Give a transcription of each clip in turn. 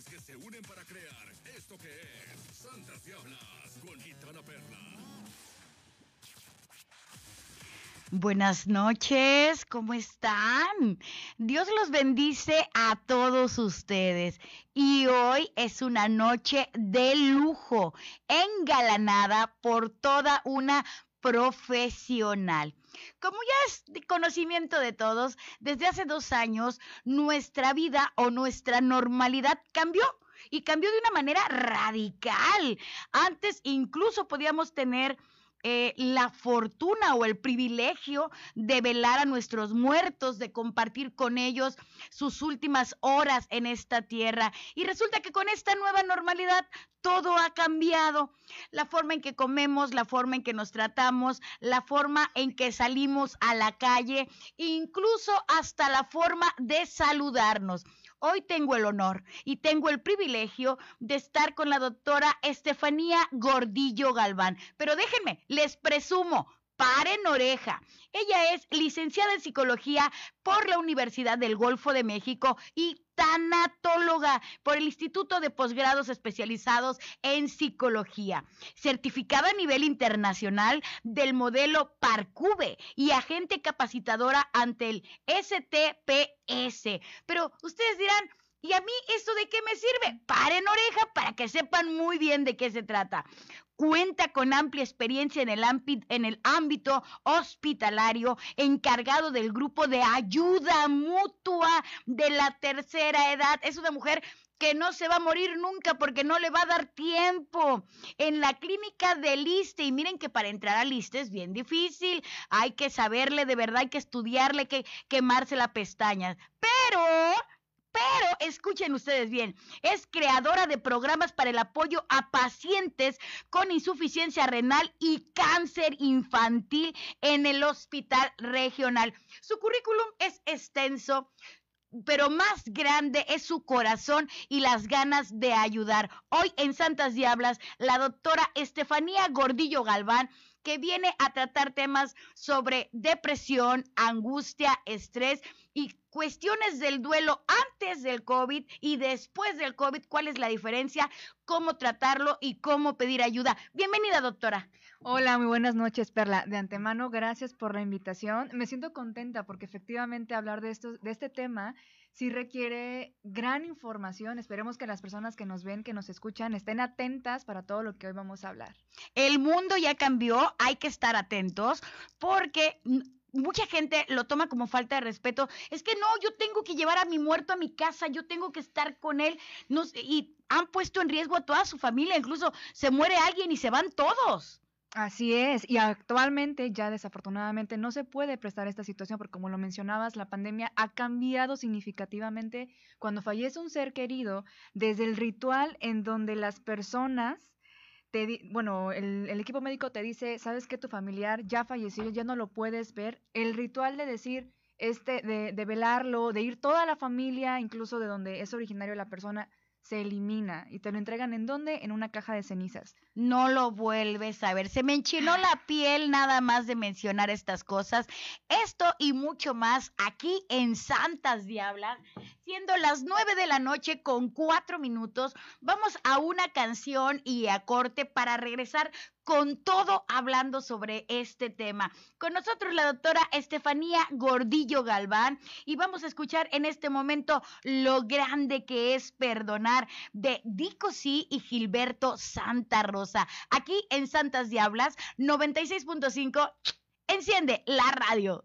que se unen para crear esto que es Santas Diablas con Perla. Buenas noches, ¿cómo están? Dios los bendice a todos ustedes. Y hoy es una noche de lujo, engalanada por toda una profesional. Como ya es de conocimiento de todos, desde hace dos años nuestra vida o nuestra normalidad cambió y cambió de una manera radical. Antes incluso podíamos tener eh, la fortuna o el privilegio de velar a nuestros muertos, de compartir con ellos sus últimas horas en esta tierra. Y resulta que con esta nueva normalidad todo ha cambiado. La forma en que comemos, la forma en que nos tratamos, la forma en que salimos a la calle, incluso hasta la forma de saludarnos. Hoy tengo el honor y tengo el privilegio de estar con la doctora Estefanía Gordillo Galván. Pero déjenme, les presumo, paren oreja. Ella es licenciada en psicología por la Universidad del Golfo de México y tanatóloga por el Instituto de Posgrados Especializados en Psicología, certificada a nivel internacional del modelo Parcube y agente capacitadora ante el STPS. Pero ustedes dirán, ¿y a mí esto de qué me sirve? Paren oreja para que sepan muy bien de qué se trata cuenta con amplia experiencia en el, ámbito, hospitalario, encargado del grupo de ayuda mutua de la tercera edad. Es una mujer que no se va a morir nunca porque no le va a dar tiempo. En la clínica de Liste, y miren que para entrar a Liste es bien difícil, hay que saberle de verdad, hay que estudiarle, hay que quemarse la pestaña. Pero escuchen ustedes bien, es creadora de programas para el apoyo a pacientes con insuficiencia renal y cáncer infantil en el hospital regional. Su currículum es extenso, pero más grande es su corazón y las ganas de ayudar. Hoy en Santas Diablas, la doctora Estefanía Gordillo Galván que viene a tratar temas sobre depresión, angustia, estrés y cuestiones del duelo antes del COVID y después del COVID, cuál es la diferencia, cómo tratarlo y cómo pedir ayuda. Bienvenida, doctora. Hola, muy buenas noches, Perla. De antemano, gracias por la invitación. Me siento contenta porque efectivamente hablar de, esto, de este tema sí requiere gran información. Esperemos que las personas que nos ven, que nos escuchan, estén atentas para todo lo que hoy vamos a hablar. El mundo ya cambió, hay que estar atentos porque mucha gente lo toma como falta de respeto. Es que no, yo tengo que llevar a mi muerto a mi casa, yo tengo que estar con él. No, y han puesto en riesgo a toda su familia, incluso se muere alguien y se van todos. Así es, y actualmente ya desafortunadamente no se puede prestar esta situación porque como lo mencionabas, la pandemia ha cambiado significativamente cuando fallece un ser querido, desde el ritual en donde las personas, te bueno, el, el equipo médico te dice, sabes que tu familiar ya falleció, ya no lo puedes ver, el ritual de decir, este, de, de velarlo, de ir toda la familia, incluso de donde es originario la persona, se elimina y te lo entregan en dónde? En una caja de cenizas. No lo vuelves a ver. Se me enchinó la piel nada más de mencionar estas cosas. Esto y mucho más aquí en Santas Diablas, siendo las nueve de la noche con cuatro minutos. Vamos a una canción y a corte para regresar con todo hablando sobre este tema. Con nosotros la doctora Estefanía Gordillo Galván y vamos a escuchar en este momento lo grande que es perdonar de Dico Sí y Gilberto Santa Rosa. Aquí en Santas Diablas 96.5 enciende la radio.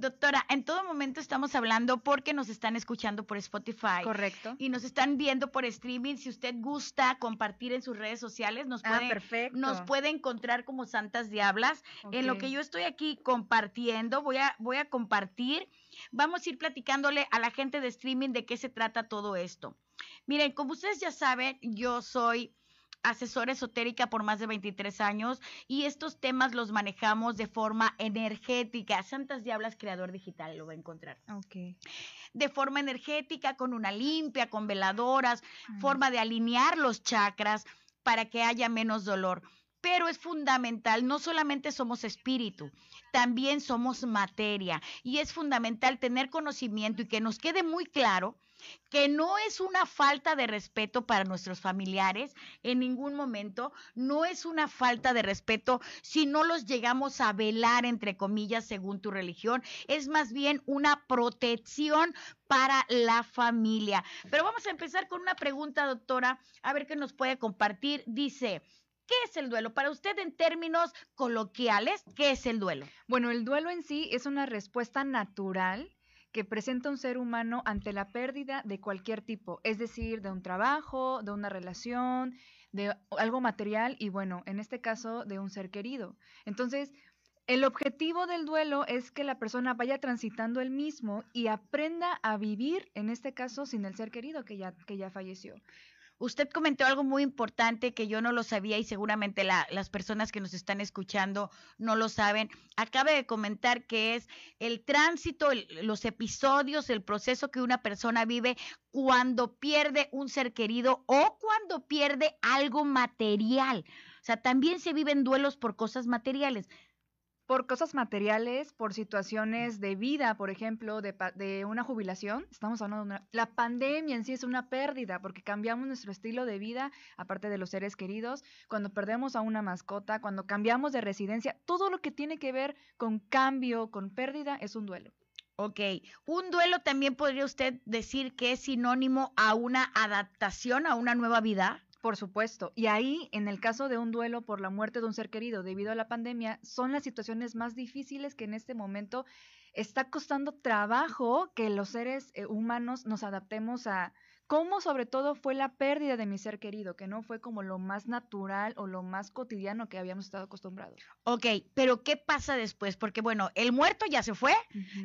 Doctora, en todo momento estamos hablando porque nos están escuchando por Spotify. Correcto. Y nos están viendo por streaming. Si usted gusta compartir en sus redes sociales, nos Ah, puede, perfecto. nos puede encontrar como Santas Diablas. En lo que yo estoy aquí compartiendo, voy a, voy a compartir. Vamos a ir platicándole a la gente de streaming de qué se trata todo esto. Miren, como ustedes ya saben, yo soy asesora esotérica por más de 23 años y estos temas los manejamos de forma energética. Santas Diablas, creador digital, lo va a encontrar. Ok. De forma energética, con una limpia, con veladoras, forma de alinear los chakras para que haya menos dolor. pero es fundamental, no solamente somos espíritu, también somos materia y es fundamental tener conocimiento y que nos quede muy claro que no es una falta de respeto para nuestros familiares en ningún momento, no es una falta de respeto si no los llegamos a velar, entre comillas, según tu religión, es más bien una protección para la familia. Pero vamos a empezar con una pregunta, doctora, a ver qué nos puede compartir. Dice, ¿Qué es el duelo? Para usted, en términos coloquiales, ¿qué es el duelo? Bueno, el duelo en sí es una respuesta natural que presenta un ser humano ante la pérdida de cualquier tipo, es decir, de un trabajo, de una relación, de algo material y bueno, en este caso de un ser querido. Entonces, el objetivo del duelo es que la persona vaya transitando el mismo y aprenda a vivir, en este caso, sin el ser querido que ya, que ya falleció. Usted comentó algo muy importante que yo no lo sabía y seguramente las personas que nos están escuchando no lo saben. Acaba de comentar que es el tránsito, los episodios, el proceso que una persona vive cuando pierde un ser querido o cuando pierde algo material. O sea, también se viven duelos por cosas materiales por cosas materiales, por situaciones de vida, por ejemplo, de, de, una jubilación. Estamos hablando de una... La pandemia en sí es una pérdida porque cambiamos nuestro estilo de vida, aparte de los seres queridos, cuando perdemos a una mascota, cuando cambiamos de residencia, todo lo que tiene que ver con cambio, con pérdida, es un duelo. Ok, un duelo también podría usted decir que es sinónimo a una adaptación a una nueva vida. Por supuesto. Y ahí, en el caso de un duelo por la muerte de un ser querido debido a la pandemia, son las situaciones más difíciles que en este momento está costando trabajo que los seres eh, humanos nos adaptemos a cómo sobre todo fue la pérdida de mi ser querido, que no fue como lo más natural o lo más cotidiano que habíamos estado acostumbrados. Ok, pero ¿qué pasa después? Porque bueno, el muerto ya se fue,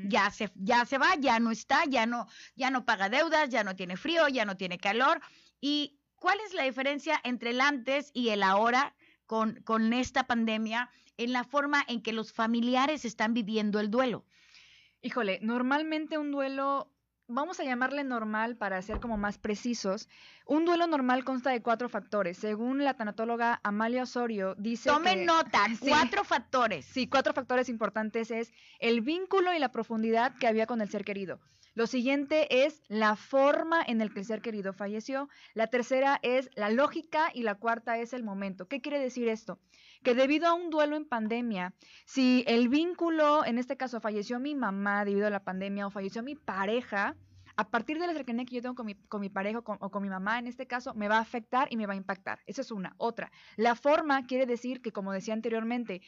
ya se ya se va, ya no está, ya no ya no paga deudas, ya no tiene frío, ya no tiene calor y ¿Cuál es la diferencia entre el antes y el ahora con, con esta pandemia en la forma en que los familiares están viviendo el duelo? Híjole, normalmente un duelo vamos a llamarle normal para ser como más precisos. Un duelo normal consta de cuatro factores. Según la tanatóloga Amalia Osorio, dice. Tomen nota, cuatro factores. Sí, cuatro factores importantes es el vínculo y la profundidad que había con el ser querido. Lo siguiente es la forma en el que el ser querido falleció. La tercera es la lógica y la cuarta es el momento. ¿Qué quiere decir esto? Que debido a un duelo en pandemia, si el vínculo, en este caso falleció mi mamá debido a la pandemia o falleció mi pareja, a partir de la cercanía que yo tengo con mi, pareja o con, mi mamá, en este caso, me va a afectar y me va a impactar. Esa es una. Otra, la forma quiere decir que, como decía anteriormente,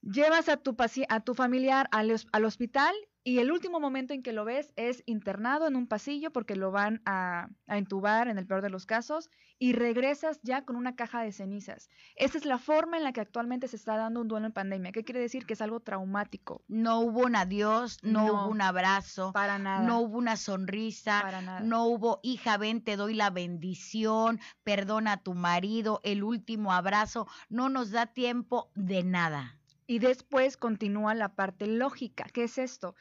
llevas a tu, a tu familiar al, al hospital y el último momento en que lo ves es internado en un pasillo porque lo van a, a, entubar en el peor de los casos y regresas ya con una caja de cenizas. Esa es la forma en la que actualmente se está dando un duelo en pandemia. ¿Qué quiere decir? Que es algo traumático. No hubo un adiós, no, hubo un abrazo. Para nada. No hubo una sonrisa. Para nada. No hubo, hija, ven, te doy la bendición, perdona a tu marido, el último abrazo. No nos da tiempo de nada. Y después continúa la parte lógica. ¿Qué es esto?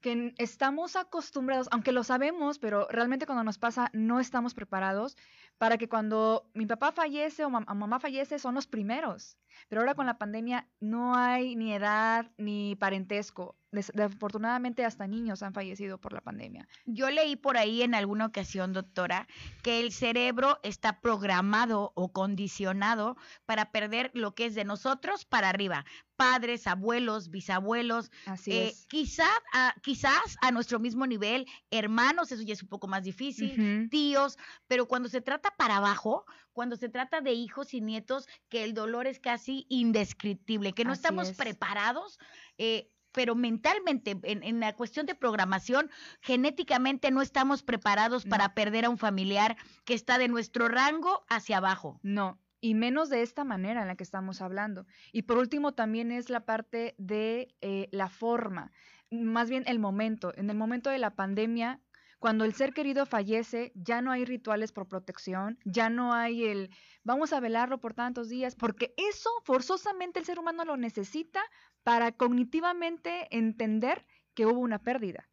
que estamos acostumbrados, aunque lo sabemos, pero realmente cuando nos pasa no estamos preparados para que cuando mi papá fallece o mamá fallece son los primeros. Pero ahora con la pandemia no hay ni edad ni parentesco. Desafortunadamente hasta niños han fallecido por la pandemia. Yo leí por ahí en alguna ocasión, doctora, que el cerebro está programado o condicionado para perder lo que es de nosotros para arriba. Padres, abuelos, bisabuelos, Así eh, quizás, a, quizás a nuestro mismo nivel, hermanos, eso ya es un poco más difícil, tíos, pero cuando se trata para abajo, cuando se trata de hijos y nietos, que el dolor es casi indescriptible, que no estamos preparados. Eh, pero mentalmente, en, la cuestión de programación, genéticamente no estamos preparados para perder a un familiar que está de nuestro rango hacia abajo. No, y menos de esta manera en la que estamos hablando. Y por último, también es la parte de eh, la forma, más bien el momento. En el momento de la pandemia, cuando el ser querido fallece, ya no hay rituales por protección, ya no hay el vamos a velarlo por tantos días, porque eso forzosamente el ser humano lo necesita para cognitivamente entender que hubo una pérdida.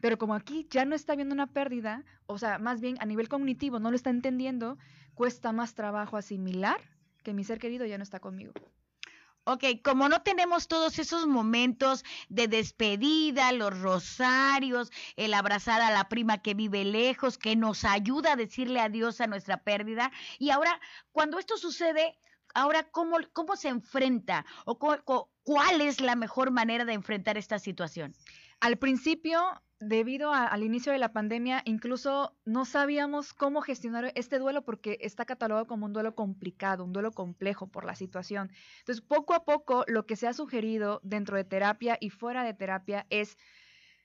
Pero como aquí ya no está viendo una pérdida, o sea, más bien a nivel cognitivo no lo está entendiendo, cuesta más trabajo asimilar que mi ser querido ya no está conmigo. Ok, como no tenemos todos esos momentos de despedida, los rosarios, el abrazar a la prima que vive lejos, que nos ayuda a decirle adiós a nuestra pérdida, y ahora, cuando esto sucede, ahora, ¿cómo, cómo se enfrenta o cuál es la mejor manera de enfrentar esta situación? Al principio debido al inicio de la pandemia, incluso no sabíamos cómo gestionar este duelo porque está catalogado como un duelo complicado, un duelo complejo por la situación. Entonces, poco a poco, lo que se ha sugerido dentro de terapia y fuera de terapia es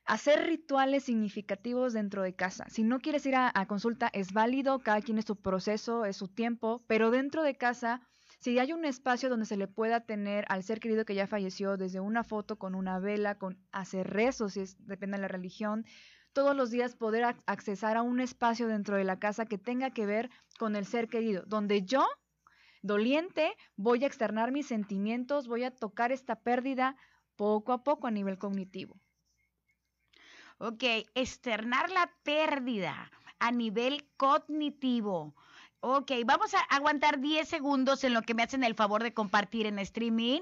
hacer rituales significativos dentro de casa. Si no quieres ir a, a consulta, es válido, cada quien es su proceso, es su tiempo, pero dentro de casa si hay un espacio donde se le pueda tener al ser querido que ya falleció, desde una foto con una vela, con hacer rezos, si depende de la religión, todos los días poder accesar a un espacio dentro de la casa que tenga que ver con el ser querido, donde yo, doliente, voy a externar mis sentimientos, voy a tocar esta pérdida poco a poco a nivel cognitivo. Ok, externar la pérdida a nivel cognitivo. Ok, vamos a aguantar 10 segundos en lo que me hacen el favor de compartir en streaming.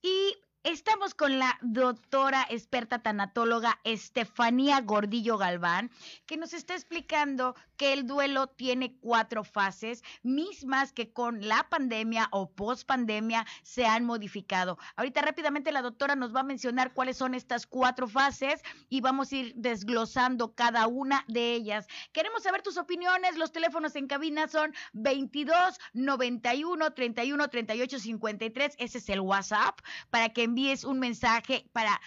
Y Estamos con la doctora experta tanatóloga Estefanía Gordillo Galván, que nos está explicando que el duelo tiene cuatro fases, mismas que con la pandemia o post pandemia se han modificado. Ahorita rápidamente la doctora nos va a mencionar cuáles son estas cuatro fases y vamos a ir desglosando cada una de ellas. Queremos saber tus opiniones, los teléfonos en cabina son 22 91 31 38 53, ese es el WhatsApp para que envíes un mensaje para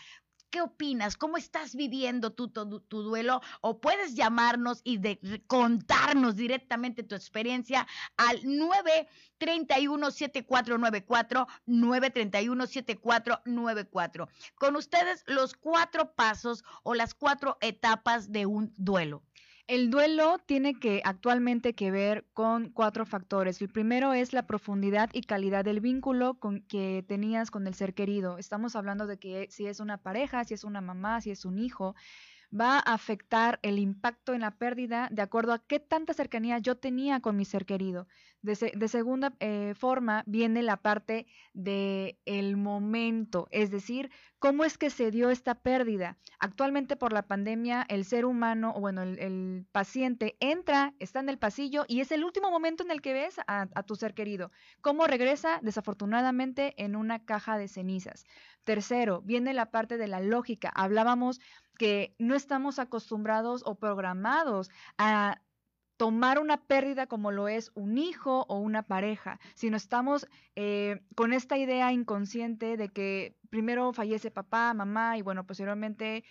¿Qué opinas? ¿Cómo estás viviendo tu, tu, duelo? O puedes llamarnos y contarnos directamente tu experiencia al 931-7494, 931-7494. Con ustedes los cuatro pasos o las cuatro etapas de un duelo. El duelo tiene que actualmente que ver con cuatro factores. El primero es la profundidad y calidad del vínculo con, que tenías con el ser querido. Estamos hablando de que si es una pareja, si es una mamá, si es un hijo, va a afectar el impacto en la pérdida de acuerdo a qué tanta cercanía yo tenía con mi ser querido. De, segunda eh, forma viene la parte de el momento, es decir, cómo es que se dio esta pérdida. Actualmente por la pandemia, el ser humano, o bueno, el, paciente entra, está en el pasillo y es el último momento en el que ves a, a tu ser querido. ¿Cómo regresa? Desafortunadamente en una caja de cenizas. Tercero, viene la parte de la lógica. Hablábamos que no estamos acostumbrados o programados a tomar una pérdida como lo es un hijo o una pareja, sino estamos eh, con esta idea inconsciente de que primero fallece papá, mamá y bueno, posteriormente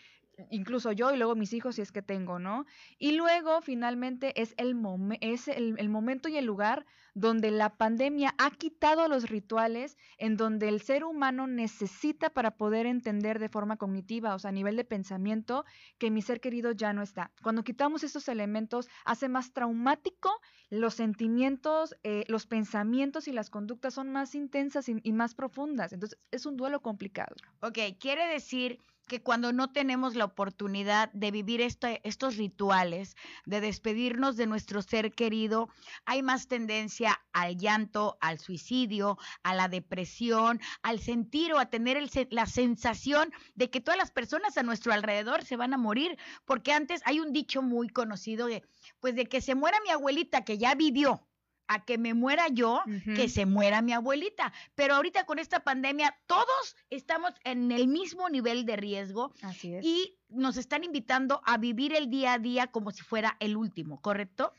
incluso yo y luego mis hijos si es que tengo, ¿no? Y luego finalmente es el, es el, momento y el lugar donde la pandemia ha quitado los rituales en donde el ser humano necesita para poder entender de forma cognitiva, o sea, a nivel de pensamiento, que mi ser querido ya no está. Cuando quitamos estos elementos, hace más traumático los sentimientos, eh, los pensamientos y las conductas son más intensas y, y más profundas. Entonces, es un duelo complicado. Ok, quiere decir que cuando no tenemos la oportunidad de vivir estos rituales, de despedirnos de nuestro ser querido, hay más tendencia al llanto, al suicidio, a la depresión, al sentir o a tener la sensación de que todas las personas a nuestro alrededor se van a morir, porque antes hay un dicho muy conocido de, pues de que se muera mi abuelita que ya vivió, a que me muera yo, que se muera mi abuelita. Pero ahorita con esta pandemia, todos estamos en el mismo nivel de riesgo. Así es. Y nos están invitando a vivir el día a día como si fuera el último, ¿correcto?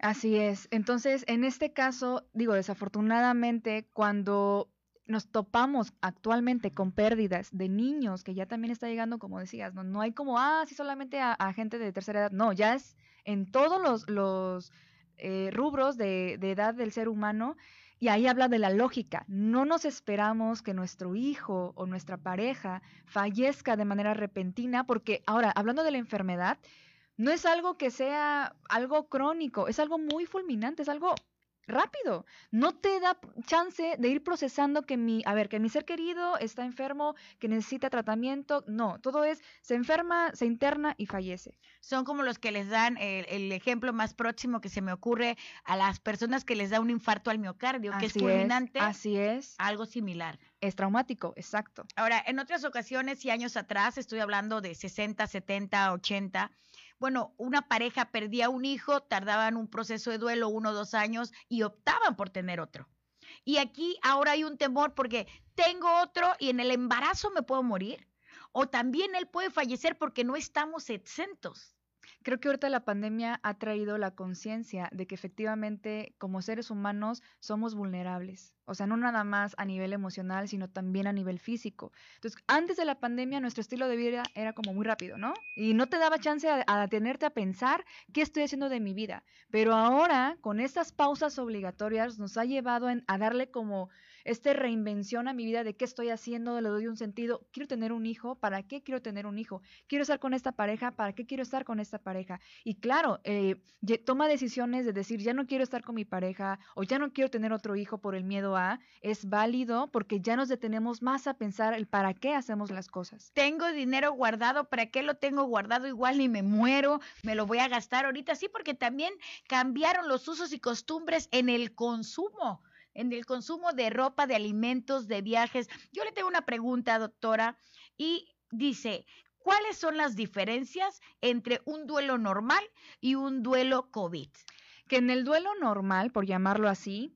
Así es. Entonces, en este caso, digo, desafortunadamente, cuando nos topamos actualmente con pérdidas de niños, que ya también está llegando, como decías, no, no hay como, ah, sí, solamente a, a gente de tercera edad. No, ya es en todos los, los eh, rubros de, de edad del ser humano y ahí habla de la lógica. No nos esperamos que nuestro hijo o nuestra pareja fallezca de manera repentina, porque ahora, hablando de la enfermedad, no es algo que sea algo crónico, es algo muy fulminante, es algo rápido. No te da chance de ir procesando que mi, a ver, que mi ser querido está enfermo, que necesita tratamiento. No, todo es, se enferma, se interna y fallece. Son como los que les dan el, el ejemplo más próximo que se me ocurre a las personas que les da un infarto al miocardio, que es fulminante, Así es. algo similar. Es traumático, exacto. Ahora, en otras ocasiones y años atrás, estoy hablando de 60, 70, 80, bueno, una pareja perdía un hijo, tardaban un proceso de duelo uno o dos años y optaban por tener otro. Y aquí ahora hay un temor porque tengo otro y en el embarazo me puedo morir. O también él puede fallecer porque no estamos exentos. Creo que ahorita la pandemia ha traído la conciencia de que efectivamente como seres humanos somos vulnerables. O sea, no nada más a nivel emocional, sino también a nivel físico. Entonces, antes de la pandemia, nuestro estilo de vida era como muy rápido, ¿no? Y no te daba chance a, a detenerte a pensar qué estoy haciendo de mi vida. Pero ahora, con estas pausas obligatorias, nos ha llevado en- a darle como este reinvención a mi vida de qué estoy haciendo, le doy un sentido. Quiero tener un hijo, ¿para qué quiero tener un hijo? Quiero estar con esta pareja, ¿para qué quiero estar con esta pareja? Y claro, eh, toma decisiones de decir, ya no quiero estar con mi pareja o ya no quiero tener otro hijo por el miedo a, es válido porque ya nos detenemos más a pensar el para qué hacemos las cosas. Tengo dinero guardado, ¿para qué lo tengo guardado? Igual ni me muero, me lo voy a gastar ahorita. Sí, porque también cambiaron los usos y costumbres en el consumo, en el consumo de ropa, de alimentos, de viajes. Yo le tengo una pregunta, doctora, y dice, ¿cuáles son las diferencias entre un duelo normal y un duelo COVID? que en el duelo normal, por llamarlo así,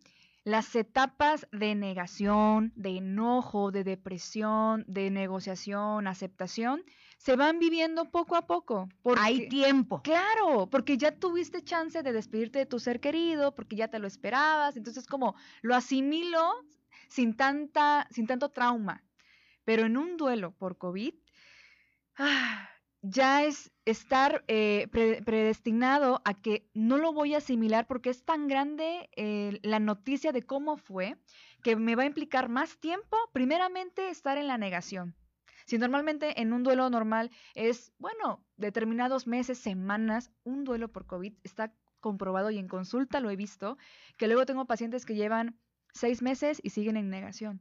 las etapas de negación, de enojo, de depresión, de negociación, aceptación, se van viviendo poco a poco. Porque, Hay tiempo. Claro, porque ya tuviste chance de despedirte de tu ser querido, porque ya te lo esperabas, entonces como lo asimilo sin tanta, sin tanto trauma. Pero en un duelo por COVID, ah, ya es estar eh, pre- predestinado a que no lo voy a asimilar porque es tan grande eh, la noticia de cómo fue que me va a implicar más tiempo, primeramente estar en la negación. Si normalmente en un duelo normal es, bueno, determinados meses, semanas, un duelo por COVID está comprobado y en consulta lo he visto, que luego tengo pacientes que llevan seis meses y siguen en negación.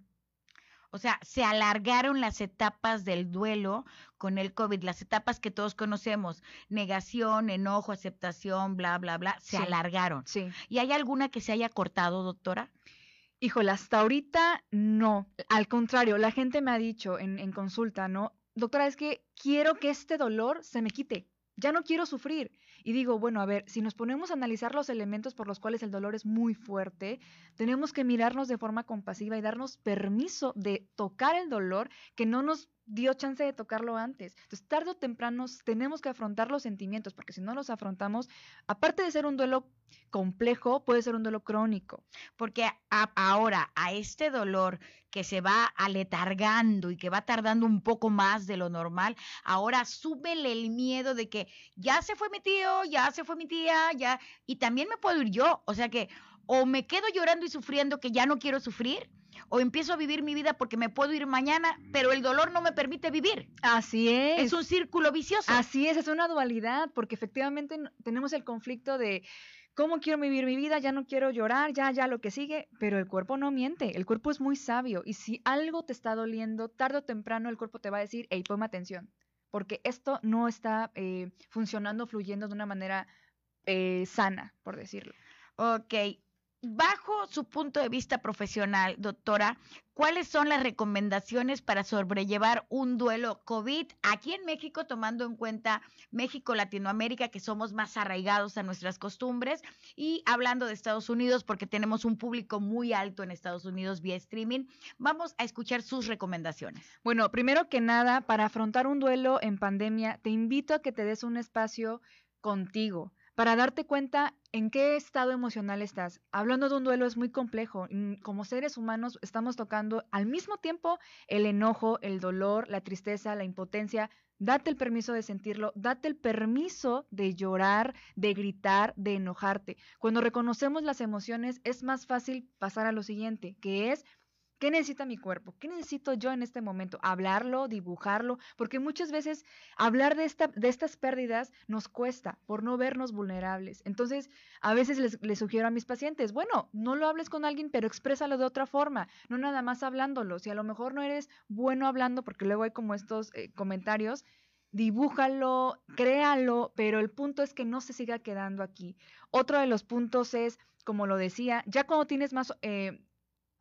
O sea, se alargaron las etapas del duelo con el COVID, las etapas que todos conocemos, negación, enojo, aceptación, bla, bla, bla, se Sí. alargaron. Sí. ¿Y hay alguna que se haya cortado, doctora? Híjole, hasta ahorita no. Al contrario, la gente me ha dicho en, en consulta, ¿no? Doctora, es que quiero que este dolor se me quite. Ya no quiero sufrir. Y digo, bueno, a ver, si nos ponemos a analizar los elementos por los cuales el dolor es muy fuerte, tenemos que mirarnos de forma compasiva y darnos permiso de tocar el dolor que no nos dio chance de tocarlo antes. Entonces, tarde o temprano tenemos que afrontar los sentimientos, porque si no los afrontamos, aparte de ser un duelo complejo, puede ser un duelo crónico. Porque ahora a este dolor que se va aletargando y que va tardando un poco más de lo normal, ahora súbele el miedo de que ya se fue mi tío, ya se fue mi tía, ya, y también me puedo ir yo. O sea que o me quedo llorando y sufriendo que ya no quiero sufrir, o empiezo a vivir mi vida porque me puedo ir mañana, pero el dolor no me permite vivir. Así es. Es un círculo vicioso. Así es, es una dualidad, porque efectivamente tenemos el conflicto de cómo quiero vivir mi vida, ya no quiero llorar, ya, ya lo que sigue, pero el cuerpo no miente, el cuerpo es muy sabio y si algo te está doliendo, tarde o temprano el cuerpo te va a decir, hey, ponme atención, porque esto no está eh, funcionando, fluyendo de una manera eh, sana, por decirlo. Ok. Bajo su punto de vista profesional, doctora, ¿cuáles son las recomendaciones para sobrellevar un duelo COVID aquí en México, tomando en cuenta México, Latinoamérica, que somos más arraigados a nuestras costumbres, y hablando de Estados Unidos, porque tenemos un público muy alto en Estados Unidos vía streaming? Vamos a escuchar sus recomendaciones. Bueno, primero que nada, para afrontar un duelo en pandemia, te invito a que te des un espacio contigo para darte cuenta en qué estado emocional estás. Hablando de un duelo es muy complejo. Mm, Como seres humanos estamos tocando al mismo tiempo el enojo, el dolor, la tristeza, la impotencia. Date el permiso de sentirlo, date el permiso de llorar, de gritar, de enojarte. Cuando reconocemos las emociones es más fácil pasar a lo siguiente, que es ¿Qué necesita mi cuerpo? ¿Qué necesito yo en este momento? Hablarlo, dibujarlo, porque muchas veces hablar de, esta, de estas pérdidas nos cuesta por no vernos vulnerables. Entonces, a veces les, sugiero a mis pacientes, bueno, no lo hables con alguien, pero exprésalo de otra forma, no nada más hablándolo. Si a lo mejor no eres bueno hablando, porque luego hay como estos eh, comentarios, dibújalo, créalo, pero el punto es que no se siga quedando aquí. Otro de los puntos es, como lo decía, ya cuando tienes más... Eh,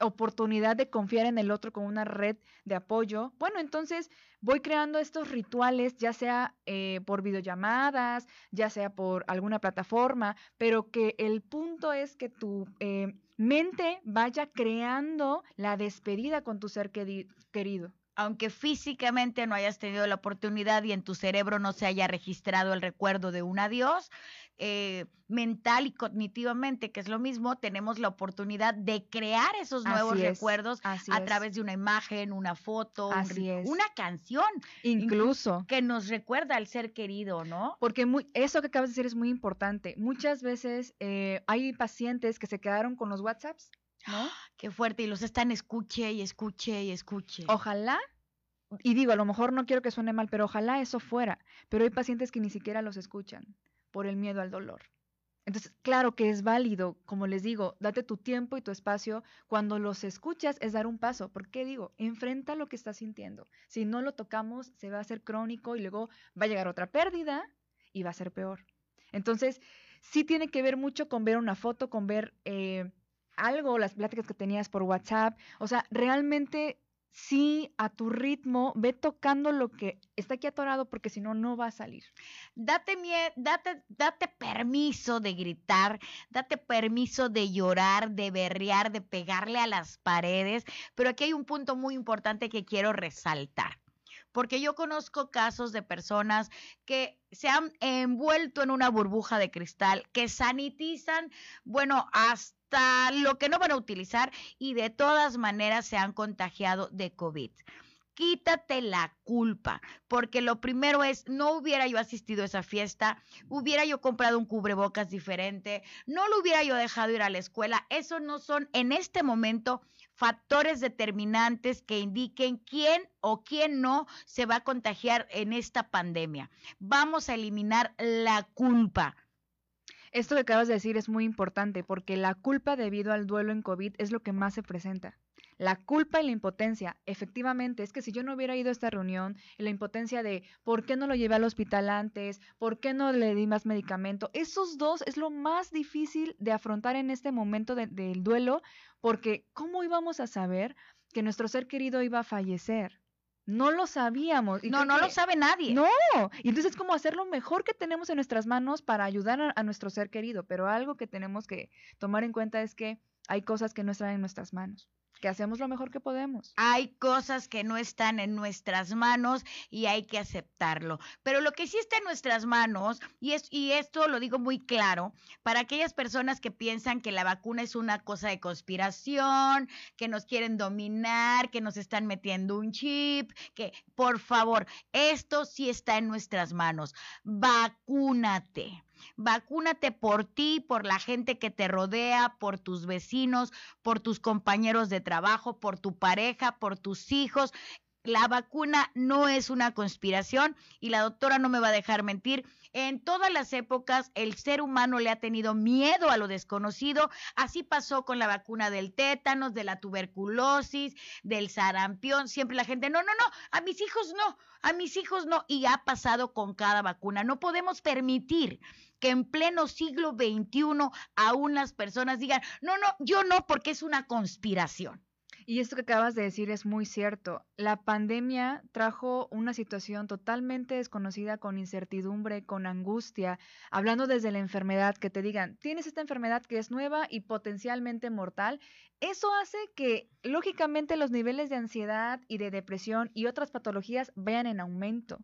oportunidad de confiar en el otro con una red de apoyo, bueno, entonces voy creando estos rituales, ya sea eh, por videollamadas, ya sea por alguna plataforma, pero que el punto es que tu eh, mente vaya creando la despedida con tu ser querido aunque físicamente no hayas tenido la oportunidad y en tu cerebro no se haya registrado el recuerdo de un adiós, eh, mental y cognitivamente, que es lo mismo, tenemos la oportunidad de crear esos nuevos recuerdos a través de una imagen, una foto, una canción. Incluso. Que nos recuerda al ser querido, ¿no? Porque muy, eso que acabas de decir es muy importante. Muchas veces eh, hay pacientes que se quedaron con los WhatsApps ¿no? Qué fuerte, y los están escuche y escuche y escuche. Ojalá, y digo, a lo mejor no quiero que suene mal, pero ojalá eso fuera, pero hay pacientes que ni siquiera los escuchan por el miedo al dolor. Entonces, claro que es válido, como les digo, date tu tiempo y tu espacio. Cuando los escuchas es dar un paso. ¿Por qué digo? Enfrenta lo que estás sintiendo. Si no lo tocamos, se va a hacer crónico y luego va a llegar otra pérdida y va a ser peor. Entonces, sí tiene que ver mucho con ver una foto, con ver eh, algo, las pláticas que tenías por WhatsApp. O sea, realmente sí a tu ritmo, ve tocando lo que está aquí atorado porque si no, no va a salir. Date, permiso de gritar, date permiso de llorar, de berrear, de pegarle a las paredes, pero aquí hay un punto muy importante que quiero resaltar porque yo conozco casos de personas que se han envuelto en una burbuja de cristal, que sanitizan, bueno, hasta lo que no van a utilizar y de todas maneras se han contagiado de COVID quítate la culpa, porque lo primero es, no hubiera yo asistido a esa fiesta, hubiera yo comprado un cubrebocas diferente, no lo hubiera yo dejado ir a la escuela, eso no son en este momento factores determinantes que indiquen quién o quién no se va a contagiar en esta pandemia. Vamos a eliminar la culpa. Esto que acabas de decir es muy importante porque la culpa debido al duelo en COVID es lo que más se presenta. La culpa y la impotencia, efectivamente, es que si yo no hubiera ido a esta reunión, la impotencia de por qué no lo llevé al hospital antes, por qué no le di más medicamento, esos dos es lo más difícil de afrontar en este momento del duelo, porque ¿cómo íbamos a saber que nuestro ser querido iba a fallecer? No lo sabíamos. no, no lo sabe nadie. No. Y entonces es como hacer lo mejor que tenemos en nuestras manos para ayudar a, nuestro ser querido. Pero algo que tenemos que tomar en cuenta es que hay cosas que no están en nuestras manos que hacemos lo mejor que podemos. Hay cosas que no están en nuestras manos y hay que aceptarlo. Pero lo que sí está en nuestras manos, y, es, y esto lo digo muy claro, para aquellas personas que piensan que la vacuna es una cosa de conspiración, que nos quieren dominar, que nos están metiendo un chip, que por favor, esto sí está en nuestras manos. Vacúnate. Vacúnate por ti, por la gente que te rodea, por tus vecinos, por tus compañeros de trabajo, por tu pareja, por tus hijos. La vacuna no es una conspiración y la doctora no me va a dejar mentir. En todas las épocas el ser humano le ha tenido miedo a lo desconocido. Así pasó con la vacuna del tétanos, de la tuberculosis, del sarampión. Siempre la gente, no, no, no, a mis hijos no, a mis hijos no. Y ha pasado con cada vacuna. No podemos permitir que en pleno siglo XXI aún las personas digan, no, no, yo no, porque es una conspiración. Y esto que acabas de decir es muy cierto. La pandemia trajo una situación totalmente desconocida, con incertidumbre, con angustia, hablando desde la enfermedad, que te digan, tienes esta enfermedad que es nueva y potencialmente mortal. Eso hace que, lógicamente, los niveles de ansiedad y de depresión y otras patologías vayan en aumento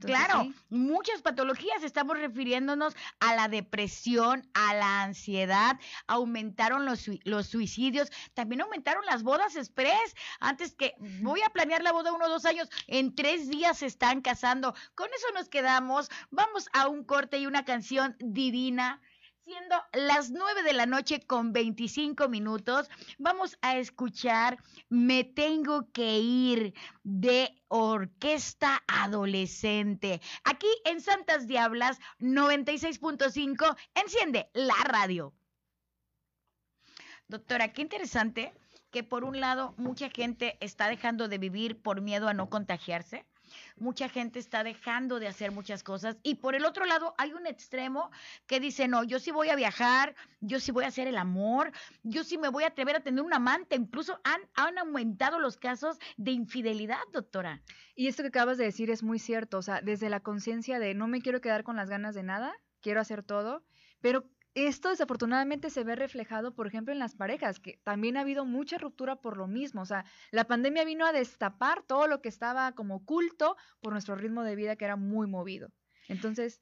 claro, muchas patologías, estamos refiriéndonos a la depresión, a la ansiedad, aumentaron los, los suicidios, también aumentaron las bodas express. Antes que voy a planear la boda uno o dos años, en tres días se están casando. Con eso nos quedamos. Vamos a un corte y una canción divina. Siendo las 9 de la noche con 25 minutos, vamos a escuchar Me tengo que ir de Orquesta Adolescente. Aquí en Santas Diablas 96.5, enciende la radio. Doctora, qué interesante que por un lado mucha gente está dejando de vivir por miedo a no contagiarse mucha gente está dejando de hacer muchas cosas y por el otro lado hay un extremo que dice, no, yo sí voy a viajar, yo sí voy a hacer el amor, yo sí me voy a atrever a tener un amante, incluso han, han aumentado los casos de infidelidad, doctora. Y esto que acabas de decir es muy cierto, o sea, desde la conciencia de no me quiero quedar con las ganas de nada, quiero hacer todo, pero esto desafortunadamente se ve reflejado, por ejemplo, en las parejas, que también ha habido mucha ruptura por lo mismo. O sea, la pandemia vino a destapar todo lo que estaba como oculto por nuestro ritmo de vida que era muy movido. Entonces...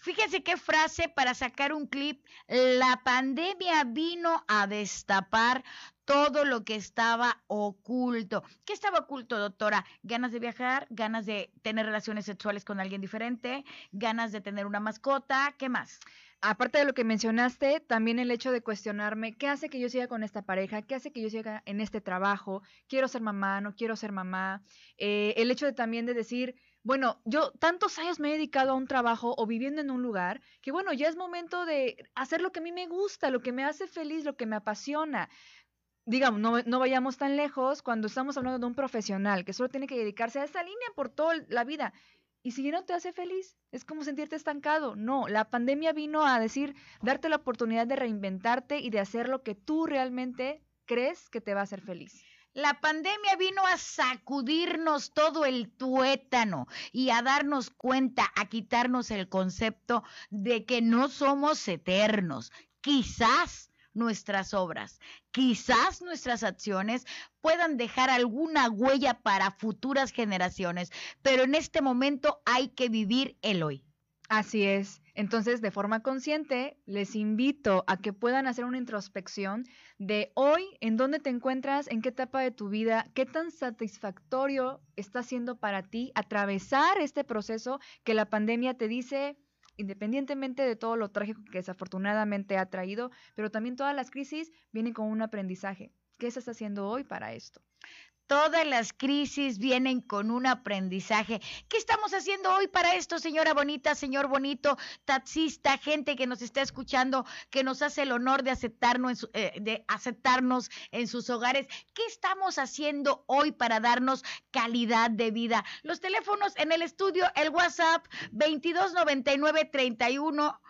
Fíjense qué frase para sacar un clip. La pandemia vino a destapar todo lo que estaba oculto. ¿Qué estaba oculto, doctora? Ganas de viajar, ganas de tener relaciones sexuales con alguien diferente, ganas de tener una mascota, ¿qué más? Aparte de lo que mencionaste, también el hecho de cuestionarme qué hace que yo siga con esta pareja, qué hace que yo siga en este trabajo, quiero ser mamá, no quiero ser mamá, eh, el hecho de también de decir, bueno, yo tantos años me he dedicado a un trabajo o viviendo en un lugar que bueno, ya es momento de hacer lo que a mí me gusta, lo que me hace feliz, lo que me apasiona. Digamos, no, no vayamos tan lejos cuando estamos hablando de un profesional que solo tiene que dedicarse a esa línea por toda la vida. Y si no te hace feliz, es como sentirte estancado. No, la pandemia vino a decir, darte la oportunidad de reinventarte y de hacer lo que tú realmente crees que te va a hacer feliz. La pandemia vino a sacudirnos todo el tuétano y a darnos cuenta, a quitarnos el concepto de que no somos eternos. Quizás nuestras obras. Quizás nuestras acciones puedan dejar alguna huella para futuras generaciones, pero en este momento hay que vivir el hoy. Así es. Entonces, de forma consciente, les invito a que puedan hacer una introspección de hoy, en dónde te encuentras, en qué etapa de tu vida, qué tan satisfactorio está siendo para ti atravesar este proceso que la pandemia te dice, independientemente de todo lo trágico que desafortunadamente ha traído, pero también todas las crisis vienen con un aprendizaje. ¿Qué estás haciendo hoy para esto? Todas las crisis vienen con un aprendizaje. ¿Qué estamos haciendo hoy para esto, señora bonita, señor bonito, taxista, gente que nos está escuchando, que nos hace el honor de aceptarnos, eh, de aceptarnos en sus hogares? ¿Qué estamos haciendo hoy para darnos calidad de vida? Los teléfonos en el estudio, el WhatsApp 2299 31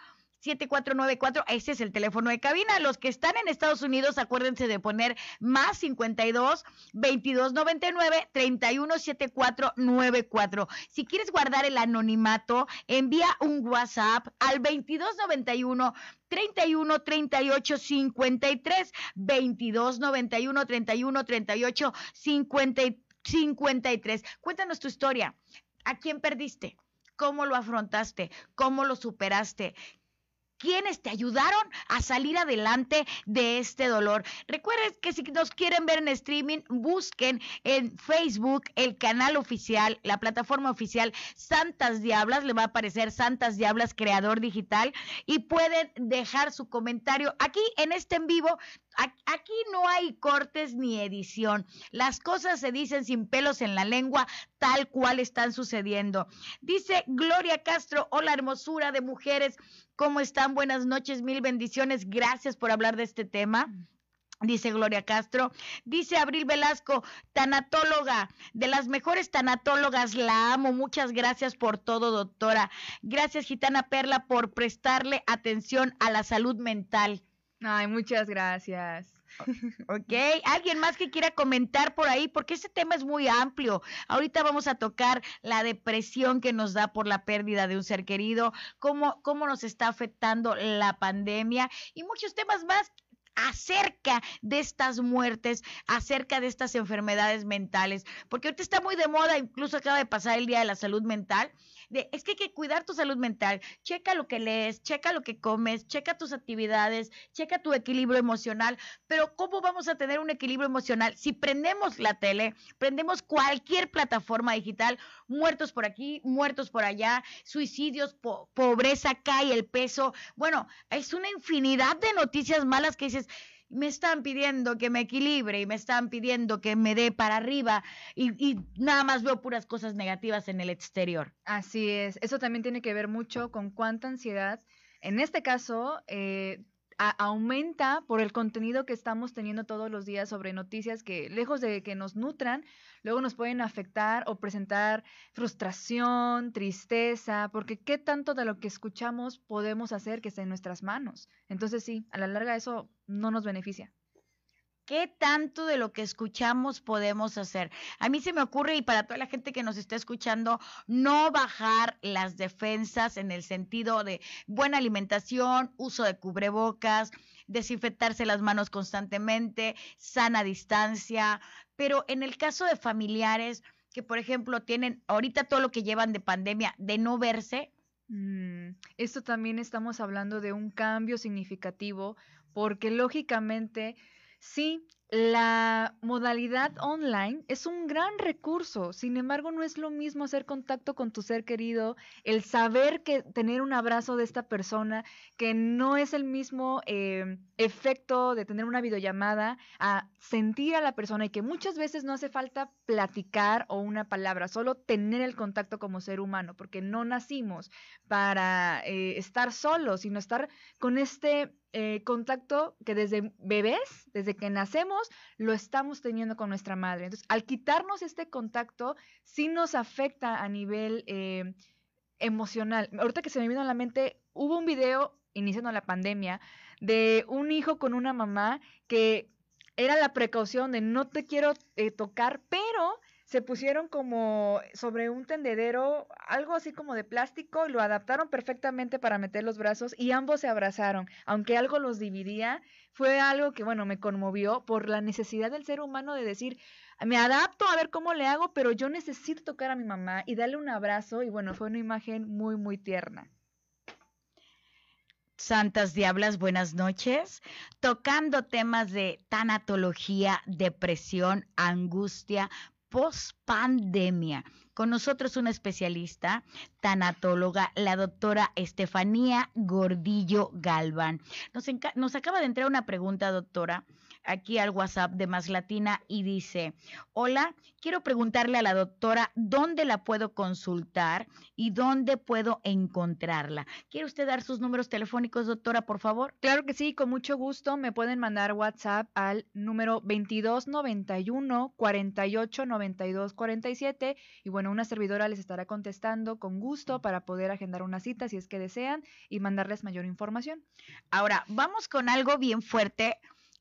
7494, ese es el teléfono de cabina. Los que están en Estados Unidos, acuérdense de poner más 52 2299 317494. Si quieres guardar el anonimato, envía un WhatsApp al 2291 31 38 53 22 91 31 38 53. Cuéntanos tu historia. ¿A quién perdiste? ¿Cómo lo afrontaste? ¿Cómo lo superaste? Quienes te ayudaron a salir adelante de este dolor. Recuerden que si nos quieren ver en streaming, busquen en Facebook el canal oficial, la plataforma oficial Santas Diablas, le va a aparecer Santas Diablas Creador Digital y pueden dejar su comentario aquí en este en vivo. Aquí no hay cortes ni edición. Las cosas se dicen sin pelos en la lengua, tal cual están sucediendo. Dice Gloria Castro, hola hermosura de mujeres, ¿cómo están? Buenas noches, mil bendiciones. Gracias por hablar de este tema. Dice Gloria Castro, dice Abril Velasco, tanatóloga, de las mejores tanatólogas, la amo, muchas gracias por todo, doctora. Gracias, Gitana Perla, por prestarle atención a la salud mental. Ay, muchas gracias. Ok, alguien más que quiera comentar por ahí, porque este tema es muy amplio. Ahorita vamos a tocar la depresión que nos da por la pérdida de un ser querido, cómo, cómo nos está afectando la pandemia y muchos temas más acerca de estas muertes, acerca de estas enfermedades mentales, porque ahorita está muy de moda, incluso acaba de pasar el Día de la Salud Mental, es que hay que cuidar tu salud mental, checa lo que lees, checa lo que comes, checa tus actividades, checa tu equilibrio emocional, pero ¿cómo vamos a tener un equilibrio emocional si prendemos la tele, prendemos cualquier plataforma digital? Muertos por aquí, muertos por allá, suicidios, pobreza, cae el peso. Bueno, es una infinidad de noticias malas que dices, me están pidiendo que me equilibre y me están pidiendo que me dé para arriba y, y, nada más veo puras cosas negativas en el exterior. Así es, eso también tiene que ver mucho con cuánta ansiedad, en este caso, eh, aumenta por el contenido que estamos teniendo todos los días sobre noticias que, lejos de que nos nutran, luego nos pueden afectar o presentar frustración, tristeza, porque qué tanto de lo que escuchamos podemos hacer que esté en nuestras manos. Entonces sí, a la larga eso no nos beneficia. ¿Qué tanto de lo que escuchamos podemos hacer? A mí se me ocurre, y para toda la gente que nos está escuchando, no bajar las defensas en el sentido de buena alimentación, uso de cubrebocas, desinfectarse las manos constantemente, sana distancia, pero en el caso de familiares que, por ejemplo, tienen ahorita todo lo que llevan de pandemia, de no verse. Mm, esto también estamos hablando de un cambio significativo porque lógicamente Sí, la modalidad online es un gran recurso, sin embargo no es lo mismo hacer contacto con tu ser querido, el saber que tener un abrazo de esta persona, que no es el mismo eh, efecto de tener una videollamada a sentir a la persona y que muchas veces no hace falta platicar o una palabra, solo tener el contacto como ser humano, porque no nacimos para eh, estar solos, sino estar con este eh, contacto que desde bebés, desde que nacemos, lo estamos teniendo con nuestra madre. Entonces, al quitarnos este contacto, sí nos afecta a nivel eh, emocional. Ahorita que se me vino a la mente, hubo un video iniciando la pandemia de un hijo con una mamá que era la precaución de no te quiero eh, tocar, pero se pusieron como sobre un tendedero, algo así como de plástico, y lo adaptaron perfectamente para meter los brazos y ambos se abrazaron. Aunque algo los dividía, fue algo que, bueno, me conmovió por la necesidad del ser humano de decir, me adapto a ver cómo le hago, pero yo necesito tocar a mi mamá y darle un abrazo y bueno, fue una imagen muy, muy tierna. Santas Diablas, buenas noches. Tocando temas de tanatología, depresión, angustia, post-pandemia. Con nosotros una especialista, tanatóloga, la doctora Estefanía Gordillo Galván. Nos, nos acaba de entrar una pregunta, doctora aquí al WhatsApp de Más Latina y dice, hola, quiero preguntarle a la doctora dónde la puedo consultar y dónde puedo encontrarla. ¿Quiere usted dar sus números telefónicos, doctora, por favor? Claro que sí, con mucho gusto. Me pueden mandar WhatsApp al número 2291 48 92 47 y bueno, una servidora les estará contestando con gusto para poder agendar una cita si es que desean y mandarles mayor información. Ahora, vamos con algo bien fuerte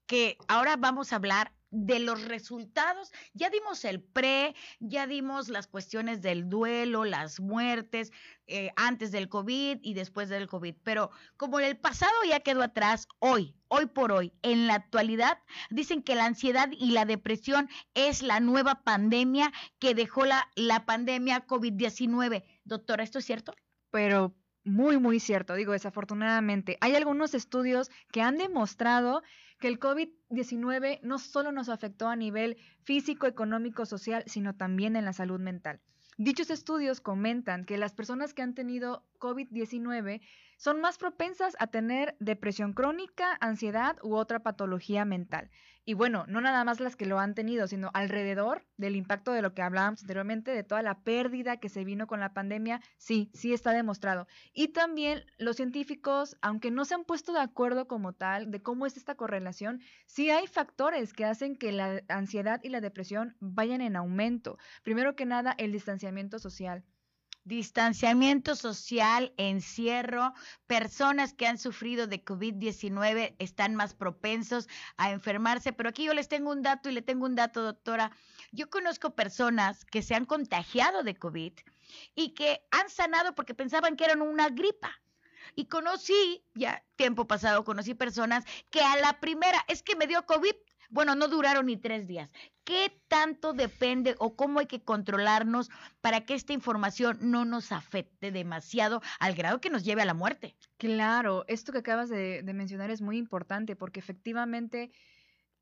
que ahora vamos a hablar de los resultados. Ya dimos el pre, ya dimos las cuestiones del duelo, las muertes eh, antes del COVID y después del COVID. Pero como el pasado ya quedó atrás, hoy, hoy por hoy, en la actualidad, dicen que la ansiedad y la depresión es la nueva pandemia que dejó la, la pandemia COVID-19. Doctora, ¿esto es cierto? Pero muy, muy cierto, digo, desafortunadamente. Hay algunos estudios que han demostrado que el COVID-19 no solo nos afectó a nivel físico, económico, social, sino también en la salud mental. Dichos estudios comentan que las personas que han tenido COVID-19 son más propensas a tener depresión crónica, ansiedad u otra patología mental. Y bueno, no nada más las que lo han tenido, sino alrededor del impacto de lo que hablábamos anteriormente, de toda la pérdida que se vino con la pandemia, sí, sí está demostrado. Y también los científicos, aunque no se han puesto de acuerdo como tal de cómo es esta correlación, sí hay factores que hacen que la ansiedad y la depresión vayan en aumento. Primero que nada, el distanciamiento social distanciamiento social, encierro, personas que han sufrido de COVID-19 están más propensos a enfermarse, pero aquí yo les tengo un dato y le tengo un dato, doctora. Yo conozco personas que se han contagiado de COVID y que han sanado porque pensaban que eran una gripa. Y conocí, ya tiempo pasado, conocí personas que a la primera, es que me dio COVID, bueno, no duraron ni tres días. ¿Qué tanto depende o cómo hay que controlarnos para que esta información no nos afecte demasiado al grado que nos lleve a la muerte? Claro, esto que acabas de, mencionar es muy importante porque efectivamente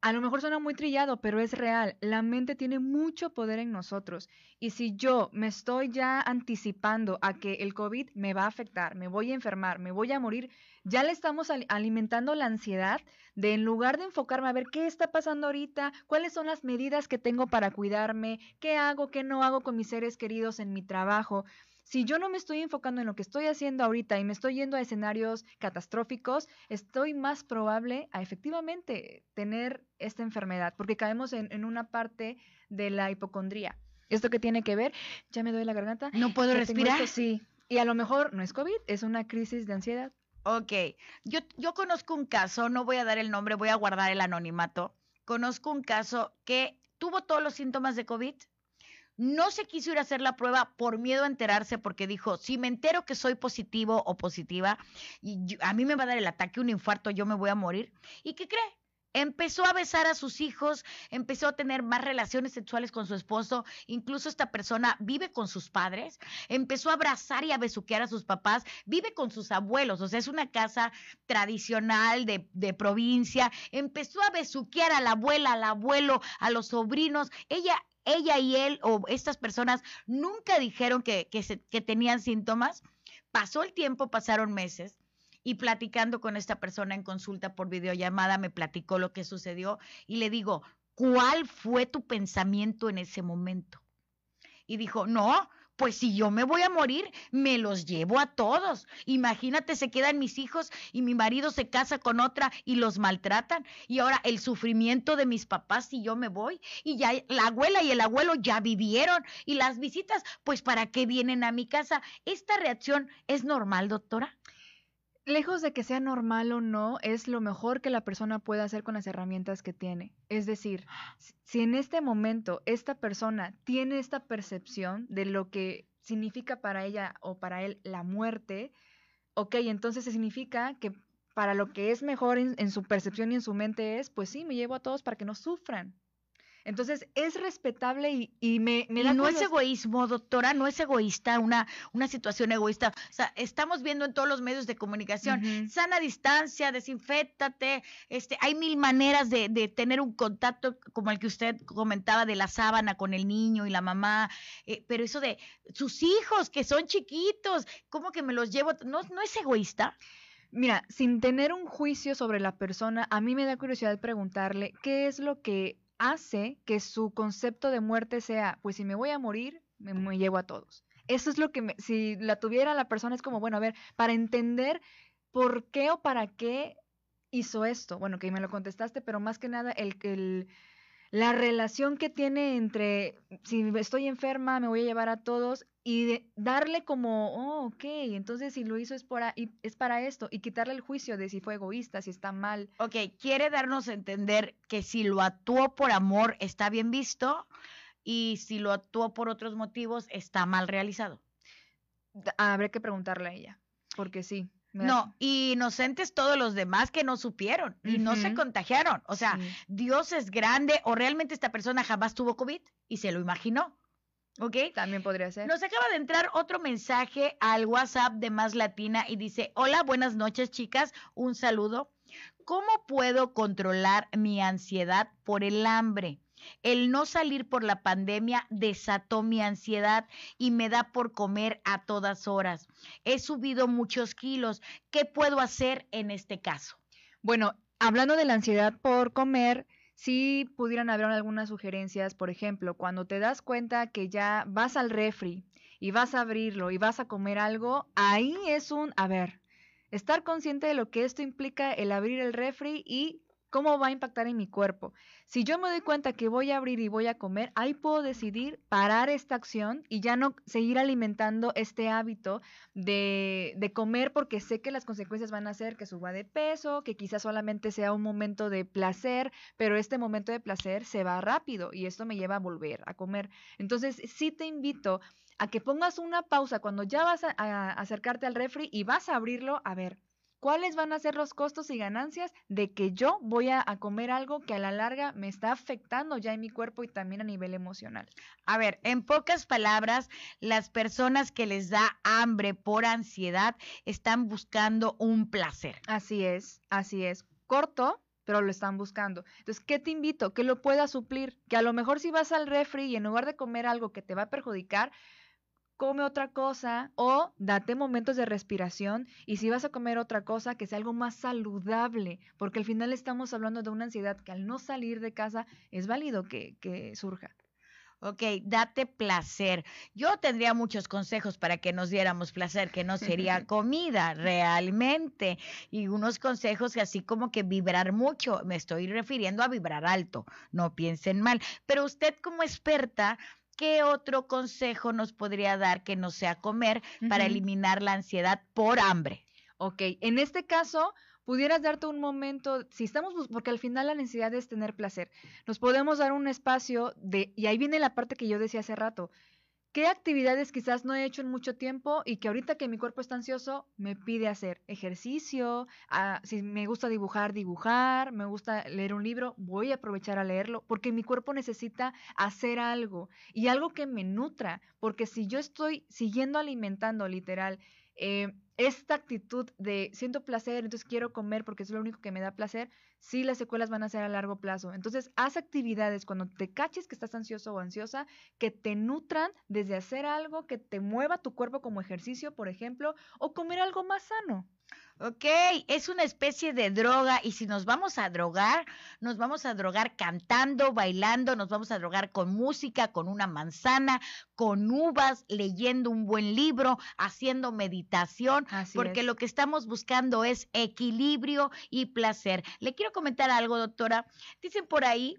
a lo mejor suena muy trillado, pero es real. La mente tiene mucho poder en nosotros. Y si yo me estoy ya anticipando a que el COVID me va a afectar, me voy a enfermar, me voy a morir, ya le estamos alimentando la ansiedad de en lugar de enfocarme a ver qué está pasando ahorita, cuáles son las medidas que tengo para cuidarme, qué hago, qué no hago con mis seres queridos en mi trabajo si yo no me estoy enfocando en lo que estoy haciendo ahorita y me estoy yendo a escenarios catastróficos, estoy más probable a efectivamente tener esta enfermedad, porque caemos en, una parte de la hipocondría. ¿Esto qué tiene que ver? Ya me doy la garganta. No puedo respirar. sí. Y a lo mejor no es COVID, es una crisis de ansiedad. Ok, yo, yo conozco un caso, no voy a dar el nombre, voy a guardar el anonimato. Conozco un caso que tuvo todos los síntomas de COVID, no se quiso ir a hacer la prueba por miedo a enterarse porque dijo, si me entero que soy positivo o positiva, y a mí me va a dar el ataque, un infarto, yo me voy a morir. ¿Y qué cree? Empezó a besar a sus hijos, empezó a tener más relaciones sexuales con su esposo, incluso esta persona vive con sus padres, empezó a abrazar y a besuquear a sus papás, vive con sus abuelos, o sea, es una casa tradicional de, de provincia, empezó a besuquear a la abuela, al abuelo, a los sobrinos, ella ella y él o estas personas nunca dijeron que, que, tenían síntomas. Pasó el tiempo, pasaron meses y platicando con esta persona en consulta por videollamada me platicó lo que sucedió y le digo, ¿cuál fue tu pensamiento en ese momento? Y dijo, no, pues si yo me voy a morir, me los llevo a todos. Imagínate, se quedan mis hijos y mi marido se casa con otra y los maltratan. Y ahora el sufrimiento de mis papás si yo me voy. Y ya la abuela y el abuelo ya vivieron. Y las visitas, pues ¿para qué vienen a mi casa? ¿Esta reacción es normal, doctora? Lejos de que sea normal o no, es lo mejor que la persona puede hacer con las herramientas que tiene. Es decir, si en este momento esta persona tiene esta percepción de lo que significa para ella o para él la muerte, ok, entonces significa que para lo que es mejor en, en su percepción y en su mente es, pues sí, me llevo a todos para que no sufran. Entonces, es respetable y, me, me y no es egoísmo, doctora, no es egoísta, una, una situación egoísta. O sea, estamos viendo en todos los medios de comunicación, sana distancia, desinfectate, este, hay mil maneras de, de, tener un contacto como el que usted comentaba de la sábana con el niño y la mamá, eh, pero eso de sus hijos que son chiquitos, ¿cómo que me los llevo? ¿No, no es egoísta? Mira, sin tener un juicio sobre la persona, a mí me da curiosidad preguntarle qué es lo que hace que su concepto de muerte sea, pues si me voy a morir, me, llevo a todos. Eso es lo que, si la tuviera la persona, es como, bueno, a ver, para entender por qué o para qué hizo esto. Bueno, que me lo contestaste, pero más que nada el, el, la relación que tiene entre si estoy enferma, me voy a llevar a todos y darle como, oh, ok, entonces si lo hizo es, por es para esto y quitarle el juicio de si fue egoísta, si está mal. Ok, quiere darnos a entender que si lo actuó por amor está bien visto y si lo actuó por otros motivos está mal realizado. Habré que preguntarle a ella, porque sí. No, inocentes todos los demás que no supieron y no se contagiaron. O sea, Dios es grande o realmente esta persona jamás tuvo COVID y se lo imaginó. ¿Ok? También podría ser. Nos acaba de entrar otro mensaje al WhatsApp de Más Latina y dice, hola, buenas noches chicas, un saludo. ¿Cómo puedo controlar mi ansiedad por el hambre? El no salir por la pandemia desató mi ansiedad y me da por comer a todas horas. He subido muchos kilos. ¿Qué puedo hacer en este caso? Bueno, hablando de la ansiedad por comer, si pudieran haber algunas sugerencias, por ejemplo, cuando te das cuenta que ya vas al refri y vas a abrirlo y vas a comer algo, ahí es un, a ver, estar consciente de lo que esto implica el abrir el refri y cómo va a impactar en mi cuerpo. Si yo me doy cuenta que voy a abrir y voy a comer, ahí puedo decidir parar esta acción y ya no seguir alimentando este hábito de, comer porque sé que las consecuencias van a ser que suba de peso, que quizás solamente sea un momento de placer, pero este momento de placer se va rápido y esto me lleva a volver a comer. Entonces, sí te invito a que pongas una pausa cuando ya vas a, a acercarte al refri y vas a abrirlo, a ver, ¿Cuáles van a ser los costos y ganancias de que yo voy a, comer algo que a la larga me está afectando ya en mi cuerpo y también a nivel emocional? A ver, en pocas palabras, las personas que les da hambre por ansiedad están buscando un placer. Así es, así es. Corto, pero lo están buscando. Entonces, ¿qué te invito? Que lo puedas suplir, que a lo mejor si vas al refri y en lugar de comer algo que te va a perjudicar, come otra cosa o date momentos de respiración y si vas a comer otra cosa, que sea algo más saludable, porque al final estamos hablando de una ansiedad que al no salir de casa es válido que, que surja. Ok, date placer. Yo tendría muchos consejos para que nos diéramos placer, que no sería comida realmente. Y unos consejos así como que vibrar mucho. Me estoy refiriendo a vibrar alto, no piensen mal. Pero usted como experta, ¿qué otro consejo nos podría dar que no sea comer para eliminar la ansiedad por hambre? Ok, en este caso, pudieras darte un momento, si estamos, porque al final la necesidad es tener placer, nos podemos dar un espacio de, y ahí viene la parte que yo decía hace rato, ¿qué actividades quizás no he hecho en mucho tiempo y que ahorita que mi cuerpo está ansioso me pide hacer ejercicio, ah, si me gusta dibujar, dibujar, me gusta leer un libro, voy a aprovechar a leerlo, porque mi cuerpo necesita hacer algo y algo que me nutra, porque si yo estoy siguiendo alimentando literal, eh, esta actitud de siento placer, entonces quiero comer porque es lo único que me da placer, sí las secuelas van a ser a largo plazo. Entonces, haz actividades cuando te caches que estás ansioso o ansiosa, que te nutran desde hacer algo que te mueva tu cuerpo como ejercicio, por ejemplo, o comer algo más sano. Ok, es una especie de droga y si nos vamos a drogar, nos vamos a drogar cantando, bailando, nos vamos a drogar con música, con una manzana, con uvas, leyendo un buen libro, haciendo meditación, porque lo que estamos buscando es equilibrio y placer. Le quiero comentar algo, doctora. Dicen por ahí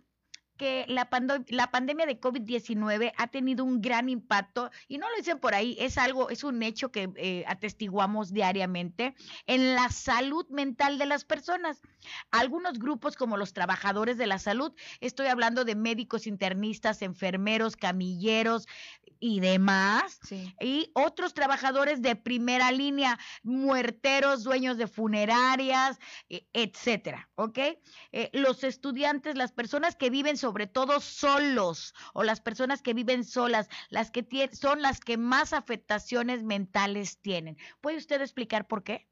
que la, la pandemia de COVID-19 ha tenido un gran impacto, y no lo dicen por ahí, es algo, es un hecho que eh, atestiguamos diariamente en la salud mental de las personas. Algunos grupos como los trabajadores de la salud, estoy hablando de médicos internistas, enfermeros, camilleros y demás, y otros trabajadores de primera línea, muerteros, dueños de funerarias, e, etcétera, ¿ok? Eh, los estudiantes, las personas que viven sobre todo solos o las personas que viven solas, las que son las que más afectaciones mentales tienen. ¿Puede usted explicar por qué?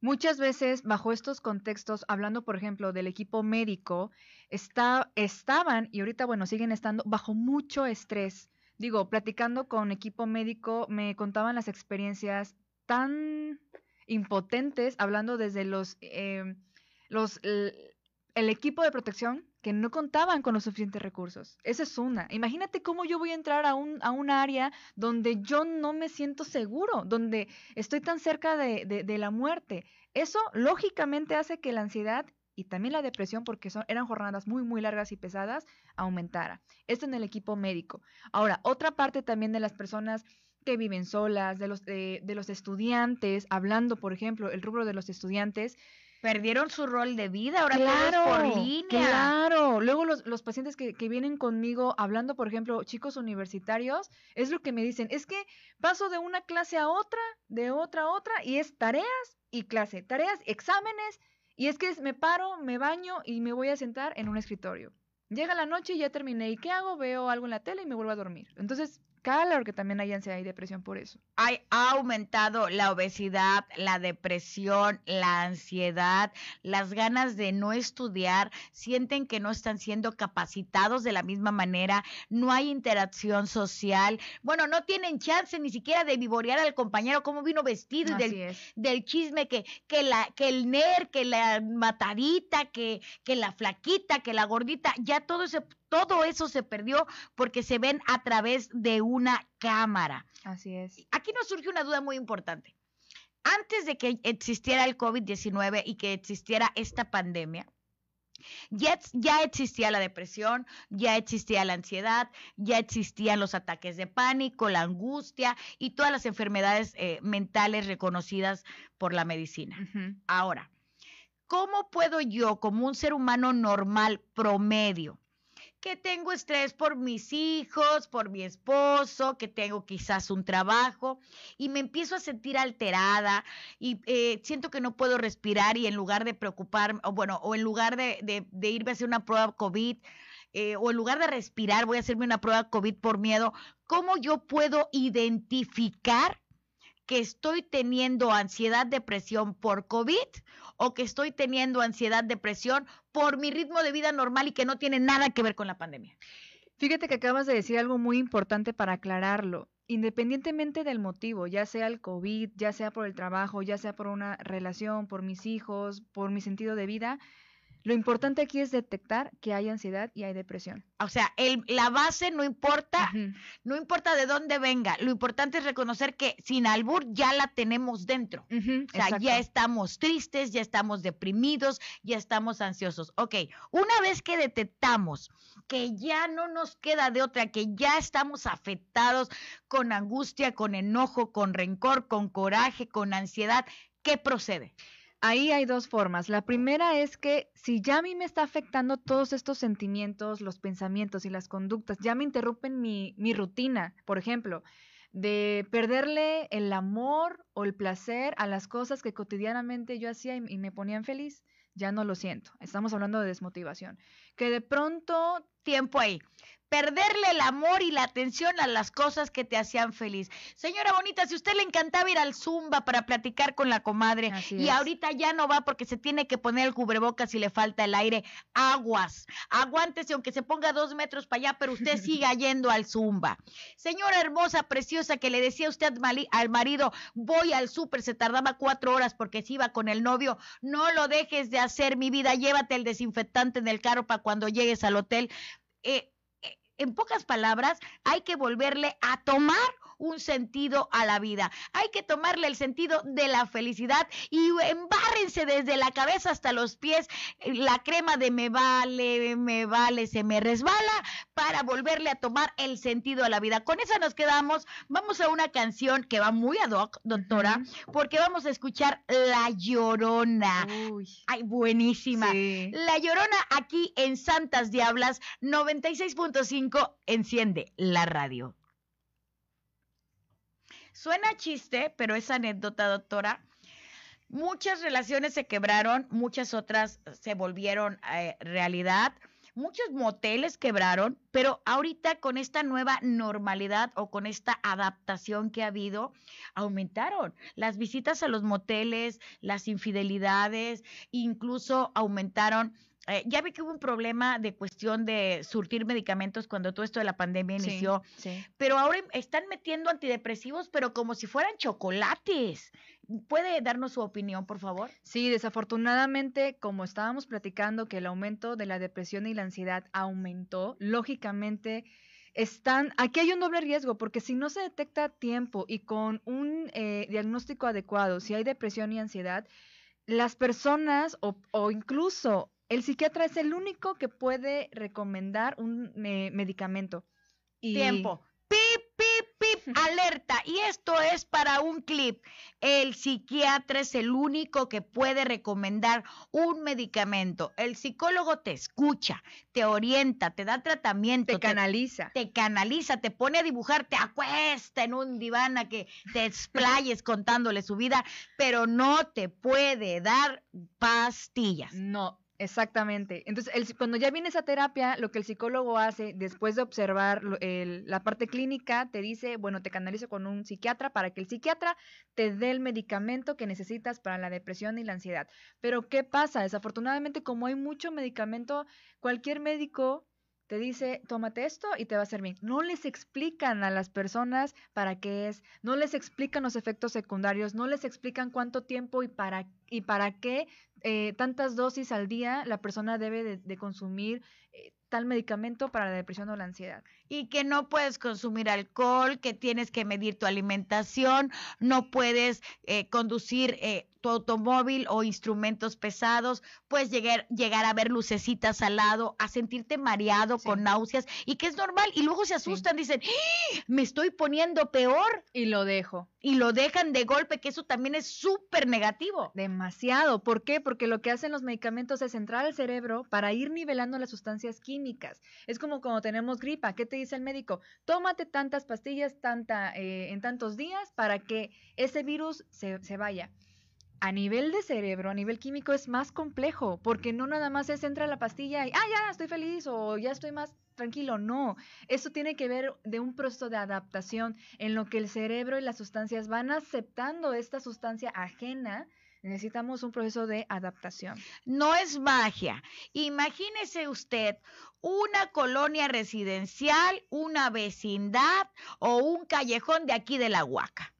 Muchas veces, bajo estos contextos, hablando por ejemplo del equipo médico, está, estaban y ahorita, bueno, siguen estando bajo mucho estrés. Digo, platicando con equipo médico, me contaban las experiencias tan impotentes, hablando desde los, eh, los el equipo de protección que no contaban con los suficientes recursos. Esa es una. Imagínate cómo yo voy a entrar a un, a un área donde yo no me siento seguro, donde estoy tan cerca de, de, la muerte. Eso lógicamente hace que la ansiedad y también la depresión, porque son, eran jornadas muy, muy largas y pesadas, aumentara. Esto en el equipo médico. Ahora, otra parte también de las personas que viven solas, de los, de, de los estudiantes, hablando, por ejemplo, el rubro de los estudiantes, perdieron su rol de vida, ahora claro, por línea. Claro, luego los, los pacientes que, que, vienen conmigo hablando, por ejemplo, chicos universitarios, es lo que me dicen, es que paso de una clase a otra, de otra a otra, y es tareas y clase, tareas, exámenes, y es que me paro, me baño y me voy a sentar en un escritorio. Llega la noche y ya terminé, ¿y qué hago? Veo algo en la tele y me vuelvo a dormir. Entonces, Claro que también hay ansiedad y depresión por eso. Hay, ha aumentado la obesidad, la depresión, la ansiedad, las ganas de no estudiar, sienten que no están siendo capacitados de la misma manera, no hay interacción social, bueno, no tienen chance ni siquiera de vivorear al compañero cómo vino vestido del, del, chisme que, que, la, que el ner, que la matadita, que, que la flaquita, que la gordita, ya todo ese todo eso se perdió porque se ven a través de una cámara. Así es. Aquí nos surge una duda muy importante. Antes de que existiera el COVID-19 y que existiera esta pandemia, ya, ya, existía la depresión, ya existía la ansiedad, ya existían los ataques de pánico, la angustia y todas las enfermedades eh, mentales reconocidas por la medicina. Ahora, ¿cómo puedo yo, como un ser humano normal, promedio, que tengo estrés por mis hijos, por mi esposo, que tengo quizás un trabajo y me empiezo a sentir alterada y eh, siento que no puedo respirar y en lugar de preocuparme, o bueno, o en lugar de, irme a hacer una prueba COVID, eh, o en lugar de respirar voy a hacerme una prueba COVID por miedo, ¿cómo yo puedo identificar que estoy teniendo ansiedad, depresión por COVID o que estoy teniendo ansiedad, depresión por mi ritmo de vida normal y que no tiene nada que ver con la pandemia. Fíjate que acabas de decir algo muy importante para aclararlo. Independientemente del motivo, ya sea el COVID, ya sea por el trabajo, ya sea por una relación, por mis hijos, por mi sentido de vida, lo importante aquí es detectar que hay ansiedad y hay depresión. O sea, el, la base no importa, no importa de dónde venga, lo importante es reconocer que sin albur ya la tenemos dentro. o sea, ya estamos tristes, ya estamos deprimidos, ya estamos ansiosos. Ok, una vez que detectamos que ya no nos queda de otra, que ya estamos afectados con angustia, con enojo, con rencor, con coraje, con ansiedad, ¿qué procede? Ahí hay dos formas. La primera es que si ya a mí me está afectando todos estos sentimientos, los pensamientos y las conductas, ya me interrumpen mi, rutina, por ejemplo, de perderle el amor o el placer a las cosas que cotidianamente yo hacía y, y me ponían feliz, ya no lo siento. Estamos hablando de desmotivación. Que de pronto, tiempo ahí perderle el amor y la atención a las cosas que te hacían feliz. Señora bonita, si usted le encantaba ir al Zumba para platicar con la comadre y ahorita ya no va porque se tiene que poner el cubrebocas y le falta el aire, aguas, aguántese aunque se ponga dos metros para allá, pero usted siga yendo al Zumba. Señora hermosa, preciosa, que le decía usted al marido, voy al súper, se tardaba cuatro horas porque se iba con el novio, no lo dejes de hacer, mi vida, llévate el desinfectante en el carro para cuando llegues al hotel. Eh, en pocas palabras, hay que volverle a tomar un sentido a la vida. Hay que tomarle el sentido de la felicidad y embárrense desde la cabeza hasta los pies la crema de me vale, me vale, se me resbala para volverle a tomar el sentido a la vida. Con eso nos quedamos. Vamos a una canción que va muy ad hoc, doctora, porque vamos a escuchar La Llorona. Ay, buenísima. La Llorona aquí en Santas Diablas 96.5 enciende la radio. Suena chiste, pero es anécdota, doctora. Muchas relaciones se quebraron, muchas otras se volvieron eh, realidad. Muchos moteles quebraron, pero ahorita con esta nueva normalidad o con esta adaptación que ha habido, aumentaron las visitas a los moteles, las infidelidades, incluso aumentaron eh, ya vi que hubo un problema de cuestión de surtir medicamentos cuando todo esto de la pandemia inició, pero ahora están metiendo antidepresivos, pero como si fueran chocolates. ¿Puede darnos su opinión, por favor? Sí, desafortunadamente, como estábamos platicando que el aumento de la depresión y la ansiedad aumentó, lógicamente están, aquí hay un doble riesgo, porque si no se detecta a tiempo y con un eh, diagnóstico adecuado, si hay depresión y ansiedad, las personas o, o incluso el psiquiatra es el único que puede recomendar un medicamento. Tiempo. Pip, pip, pip, alerta. Y esto es para un clip. El psiquiatra es el único que puede recomendar un medicamento. El psicólogo te escucha, te orienta, te da tratamiento. Te canaliza. Te, canaliza, te pone a dibujar, te acuesta en un diván a que te explayes contándole su vida, pero no te puede dar pastillas. No, Exactamente. Entonces, cuando ya viene esa terapia, lo que el psicólogo hace después de observar la parte clínica, te dice, bueno, te canalizo con un psiquiatra para que el psiquiatra te dé el medicamento que necesitas para la depresión y la ansiedad. Pero, ¿qué pasa? Desafortunadamente, como hay mucho medicamento, cualquier médico te dice, tómate esto y te va a hacer bien. No les explican a las personas para qué es, no les explican los efectos secundarios, no les explican cuánto tiempo y para, y para qué eh, tantas dosis al día la persona debe de, consumir eh, tal medicamento para la depresión o la ansiedad. Y que no puedes consumir alcohol, que tienes que medir tu alimentación, no puedes eh, conducir eh, tu automóvil o instrumentos pesados, puedes llegar, llegar a ver lucecitas al lado, a sentirte mareado con náuseas y que es normal. Y luego se asustan, dicen, ¡Ah! me estoy poniendo peor. Y lo dejo. Y lo dejan de golpe, que eso también es súper negativo. Demasiado. ¿Por qué? Porque lo que hacen los medicamentos es entrar al cerebro para ir nivelando las sustancias químicas. Es como cuando tenemos gripa. ¿Qué te dice el médico? Tómate tantas pastillas eh, en tantos días para que ese virus se, se vaya a nivel de cerebro, a nivel químico, es más complejo, porque no nada más es entra la pastilla y, ah, ya estoy feliz o ya estoy más tranquilo, no. Eso tiene que ver de un proceso de adaptación en lo que el cerebro y las sustancias van aceptando esta sustancia ajena. Necesitamos un proceso de adaptación. No es magia. Imagínese usted una colonia residencial, una vecindad o un callejón de aquí de la Huaca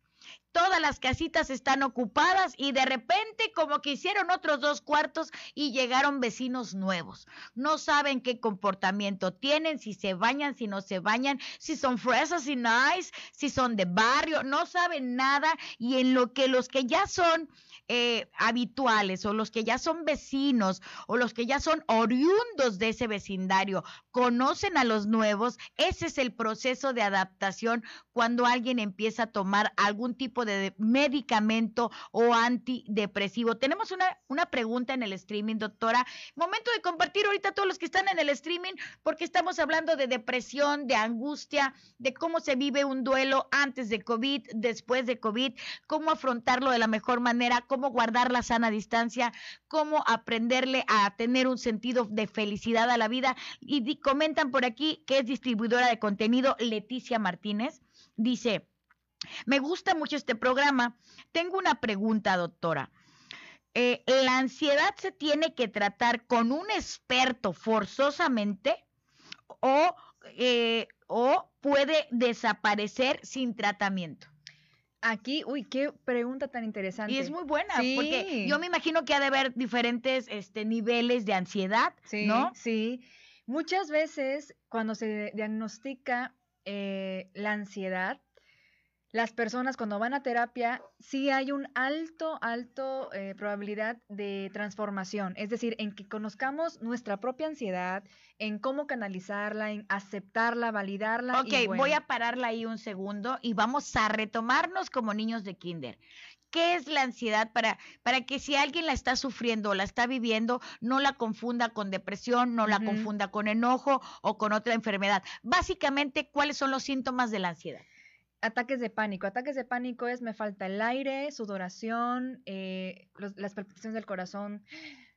todas las casitas están ocupadas y de repente como que hicieron otros dos cuartos y llegaron vecinos nuevos. No saben qué comportamiento tienen, si se bañan, si no se bañan, si son fresas y nice, si son de barrio, no saben nada y en lo que los que ya son eh, habituales o los que ya son vecinos o los que ya son oriundos de ese vecindario conocen a los nuevos, ese es el proceso de adaptación cuando alguien empieza a tomar algún tipo de medicamento o antidepresivo. Tenemos una, una pregunta en el streaming, doctora. Momento de compartir ahorita todos los que están en el streaming porque estamos hablando de depresión, de angustia, de cómo se vive un duelo antes de COVID, después de COVID, cómo afrontarlo de la mejor manera, cómo guardar la sana distancia, cómo aprenderle a tener un sentido de felicidad a la vida. Y comentan por aquí que es distribuidora de contenido Leticia Martínez. Dice, me gusta mucho este programa. Tengo una pregunta, doctora. Eh, ¿La ansiedad se tiene que tratar con un experto forzosamente o, eh, o puede desaparecer sin tratamiento? Aquí, uy, qué pregunta tan interesante. Y es muy buena, porque yo me imagino que ha de haber diferentes este, niveles de ansiedad, sí, ¿no? Sí, muchas veces cuando se diagnostica eh, la ansiedad, las personas cuando van a terapia, sí hay un alto, alto eh, probabilidad de transformación. Es decir, en que conozcamos nuestra propia ansiedad, en cómo canalizarla, en aceptarla, validarla. Ok, voy a pararla ahí un segundo y vamos a retomarnos como niños de kinder. ¿Qué es la ansiedad para, para que si alguien la está sufriendo o la está viviendo, no la confunda con depresión, no la confunda con enojo o con otra enfermedad? Básicamente, ¿cuáles son los síntomas de la ansiedad? Ataques de pánico. Ataques de pánico es me falta el aire, sudoración, eh, las palpitaciones del corazón.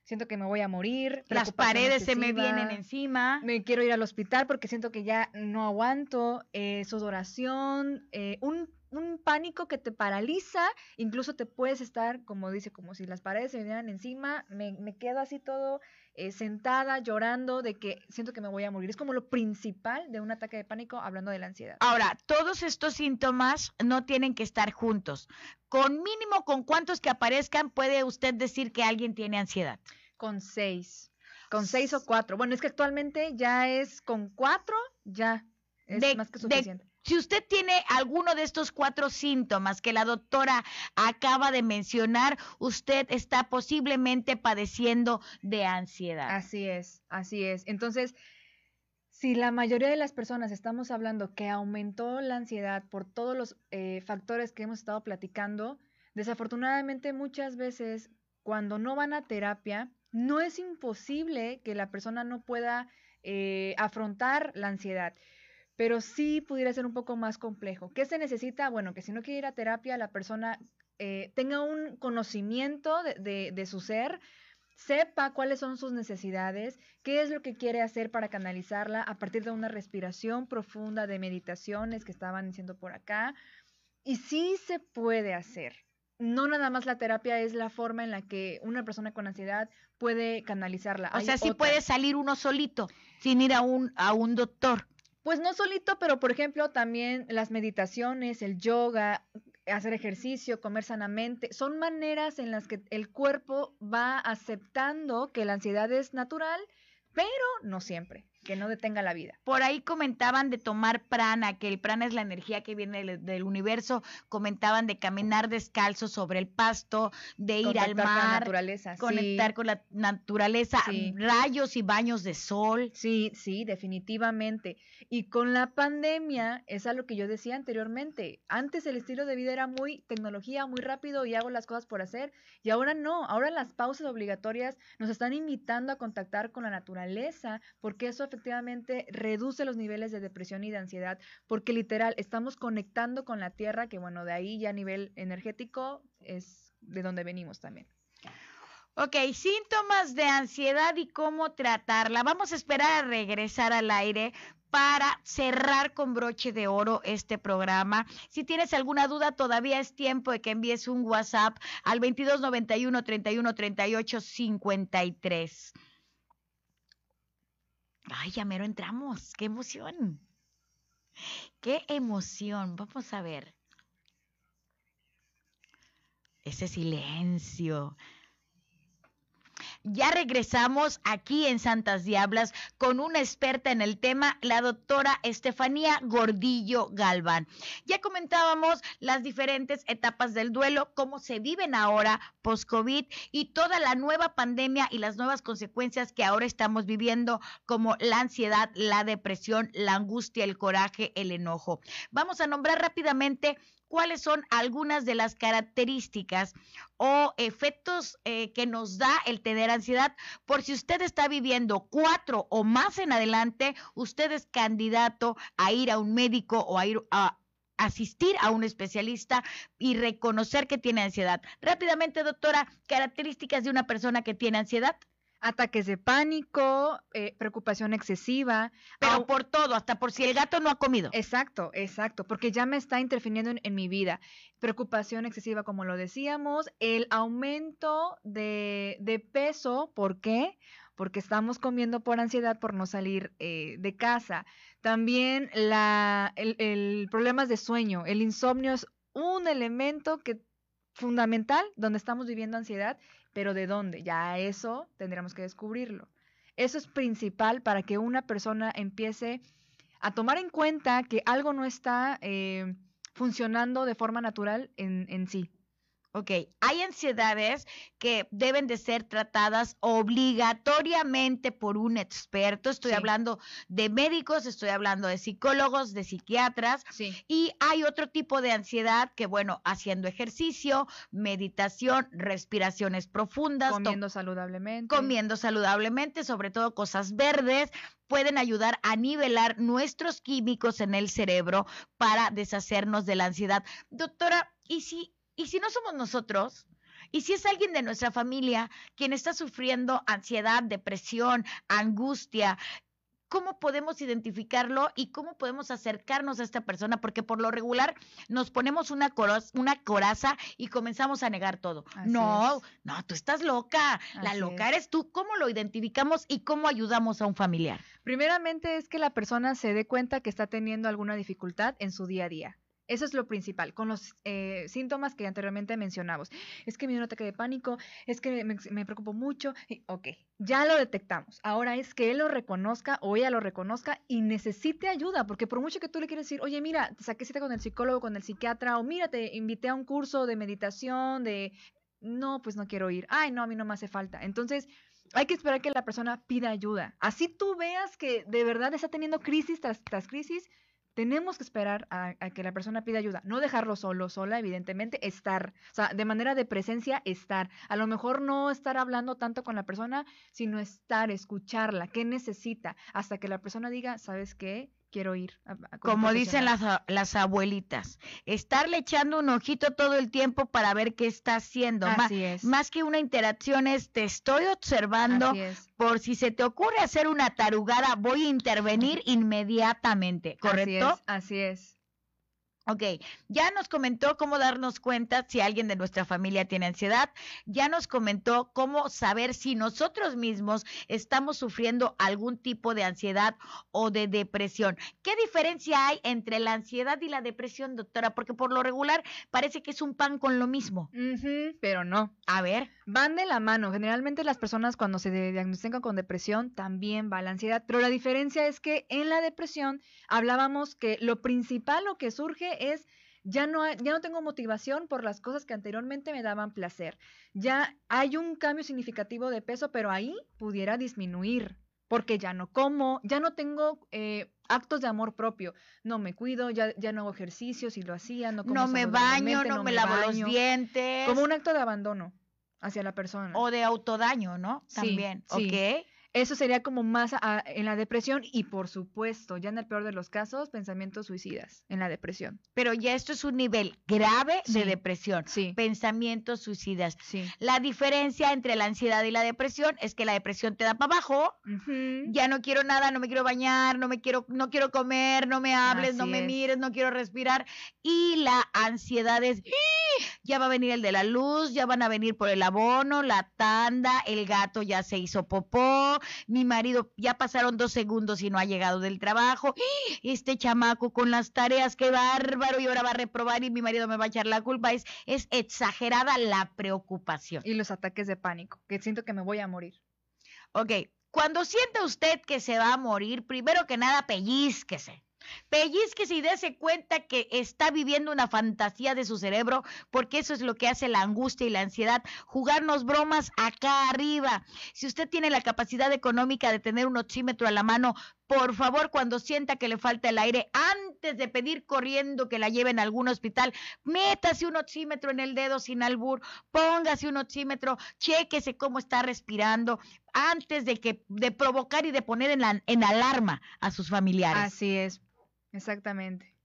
Siento que me voy a morir. Las paredes se me vienen encima. Me quiero ir al hospital porque siento que ya no aguanto. Eh, sudoración, eh, un un pánico que te paraliza, incluso te puedes estar, como dice, como si las paredes se vinieran encima, me, me quedo así todo eh, sentada, llorando, de que siento que me voy a morir. Es como lo principal de un ataque de pánico, hablando de la ansiedad. Ahora, todos estos síntomas no tienen que estar juntos. Con mínimo, con cuántos que aparezcan, puede usted decir que alguien tiene ansiedad. Con seis. Con seis o cuatro. Bueno, es que actualmente ya es con cuatro, ya es más que suficiente. Si usted tiene alguno de estos cuatro síntomas que la doctora acaba de mencionar, usted está posiblemente padeciendo de ansiedad. Así es, así es. Entonces, si la mayoría de las personas estamos hablando que aumentó la ansiedad por todos los eh, factores que hemos estado platicando, desafortunadamente muchas veces cuando no van a terapia, no es imposible que la persona no pueda eh, afrontar la ansiedad pero sí pudiera ser un poco más complejo. ¿Qué se necesita? Bueno, que si no quiere ir a terapia, la persona eh, tenga un conocimiento de, de, su ser, sepa cuáles son sus necesidades, qué es lo que quiere hacer para canalizarla a partir de una respiración profunda, de meditaciones que estaban diciendo por acá. Y sí se puede hacer. No nada más la terapia es la forma en la que una persona con ansiedad puede canalizarla. O sea, sí puede salir uno solito, sin ir a un, a un doctor. Pues no solito, pero por ejemplo también las meditaciones, el yoga, hacer ejercicio, comer sanamente, son maneras en las que el cuerpo va aceptando que la ansiedad es natural, pero no siempre que no detenga la vida. Por ahí comentaban de tomar prana, que el prana es la energía que viene del, universo, comentaban de caminar descalzo sobre el pasto, de ir al mar, con la naturaleza, conectar con la naturaleza, rayos y baños de sol. Sí, sí, definitivamente. Y con la pandemia, es a lo que yo decía anteriormente, antes el estilo de vida era muy tecnología, muy rápido y hago las cosas por hacer, y ahora no, ahora las pausas obligatorias nos están invitando a contactar con la naturaleza, porque eso efectivamente reduce los niveles de depresión y de ansiedad, porque literal estamos conectando con la tierra, que bueno, de ahí ya a nivel energético es de donde venimos también. Ok, síntomas de ansiedad y cómo tratarla. Vamos a esperar a regresar al aire para cerrar con broche de oro este programa. Si tienes alguna duda, todavía es tiempo de que envíes un WhatsApp al 2291 31 38 53. Ay, ya mero entramos. ¡Qué emoción! ¡Qué emoción! Vamos a ver. Ese silencio. Ya regresamos aquí en Santas Diablas con una experta en el tema, la doctora Estefanía Gordillo Galván. Ya comentábamos las diferentes etapas del duelo, cómo se viven ahora post-COVID y toda la nueva pandemia y las nuevas consecuencias que ahora estamos viviendo, como la ansiedad, la depresión, la angustia, el coraje, el enojo. Vamos a nombrar rápidamente cuáles son algunas de las características o efectos eh, que nos da el tener ansiedad. Por si usted está viviendo cuatro o más en adelante, usted es candidato a ir a un médico o a ir a asistir a un especialista y reconocer que tiene ansiedad. Rápidamente, doctora, características de una persona que tiene ansiedad ataques de pánico, eh, preocupación excesiva. Pero por todo, hasta por si el gato no ha comido. Exacto, exacto, porque ya me está interfiriendo en, mi vida. Preocupación excesiva, como lo decíamos, el aumento de, de peso, ¿por qué? Porque estamos comiendo por ansiedad por no salir eh, de casa. También la, el, el problemas de sueño, el insomnio es un elemento que fundamental donde estamos viviendo ansiedad pero ¿de dónde? Ya eso tendríamos que descubrirlo. Eso es principal para que una persona empiece a tomar en cuenta que algo no está eh, funcionando de forma natural en, en sí. Ok, hay ansiedades que deben de ser tratadas obligatoriamente por un experto. Estoy hablando de médicos, estoy hablando de psicólogos, de psiquiatras. Y hay otro tipo de ansiedad que, bueno, haciendo ejercicio, meditación, respiraciones profundas. Comiendo saludablemente. Comiendo saludablemente, sobre todo cosas verdes, pueden ayudar a nivelar nuestros químicos en el cerebro para deshacernos de la ansiedad. Doctora, ¿y si y si no somos nosotros, y si es alguien de nuestra familia quien está sufriendo ansiedad, depresión, angustia, ¿cómo podemos identificarlo y cómo podemos acercarnos a esta persona? Porque por lo regular nos ponemos una, una coraza y comenzamos a negar todo. no, no, tú estás loca. La loca eres tú. ¿Cómo lo identificamos y cómo ayudamos a un familiar? Primeramente es que la persona se dé cuenta que está teniendo alguna dificultad en su día a día. Eso es lo principal, con los eh, síntomas que anteriormente mencionamos. Es que me dio un ataque de pánico, es que me, me preocupo mucho. ok, ya lo detectamos. Ahora es que él lo reconozca o ella lo reconozca y necesite ayuda, porque por mucho que tú le quieras decir, oye, mira, te saqué cita con el psicólogo, con el psiquiatra, o mira, te invité a un curso de meditación, de... No, pues no quiero ir. Ay, no, a mí no me hace falta. Entonces, hay que esperar que la persona pida ayuda. Así tú veas que de verdad está teniendo crisis tras, tras crisis, tenemos que esperar a, que la persona pida ayuda, no dejarlo solo, sola, evidentemente, estar, o sea, de manera de presencia, estar. A lo mejor no estar hablando tanto con la persona, sino estar, escucharla, qué necesita, hasta que la persona diga, ¿sabes qué? Quiero ir. Como dicen las, las abuelitas, estarle echando un ojito todo el tiempo para ver qué está haciendo. Así es. Más que una interacción es, te estoy observando, por si se te ocurre hacer una tarugada, voy a intervenir inmediatamente, ¿correcto? Así es. Así es. Ok, ya nos comentó cómo darnos cuenta si alguien de nuestra familia tiene ansiedad, ya nos comentó cómo saber si nosotros mismos estamos sufriendo algún tipo de ansiedad o de depresión. ¿Qué diferencia hay entre la ansiedad y la depresión, doctora? Porque por lo regular parece que es un pan con lo mismo. pero no. A ver. Van de la mano. Generalmente las personas cuando se diagnostican con depresión también va la ansiedad, pero la diferencia es que en la depresión hablábamos que lo principal, lo que surge es ya no, ya no tengo motivación por las cosas que anteriormente me daban placer. Ya hay un cambio significativo de peso, pero ahí pudiera disminuir, porque ya no como, ya no tengo eh, actos de amor propio. No me cuido, ya, ya no hago ejercicio, si lo hacía, no como No me baño, no, me, lavo los dientes. Como un acto de abandono hacia la persona. O de autodaño, ¿no? También, ¿ok? Eso sería como más a- en la depresión y por supuesto, ya en el peor de los casos, pensamientos suicidas en la depresión. Pero ya esto es un nivel grave de depresión. Sí, Pensamientos suicidas. sí. La diferencia entre la ansiedad y la depresión es que la depresión te da para abajo. Ya no quiero nada, no me quiero bañar, no me quiero, no quiero comer, no me hables, no me es. mires, no quiero respirar. Y la ansiedad es, ¡ih! ya va a venir el de la luz, ya van a venir por el abono, la tanda, el gato ya se hizo popó, mi marido ya pasaron dos segundos y no ha llegado del trabajo, ¡ih! este chamaco con las tareas, qué bárbaro, y ahora va a reprobar y mi marido me va a echar la culpa. Es, es exagerada la preocupación. Y los ataques de pánico, que siento que me voy a morir. Ok, cuando sienta usted que se va a morir, primero que nada pellizquese. Pellizquese y dése cuenta que está viviendo una fantasía de su cerebro, porque eso es lo que hace la angustia y la ansiedad, jugarnos bromas acá arriba. Si usted tiene la capacidad económica de tener un oxímetro a la mano, por favor, cuando sienta que le falta el aire, antes de pedir corriendo que la lleven a algún hospital, métase un oxímetro en el dedo sin albur, póngase un oxímetro, chéquese cómo está respirando, antes de que de provocar y de poner en, la- en alarma a sus familiares. Así es, exactamente.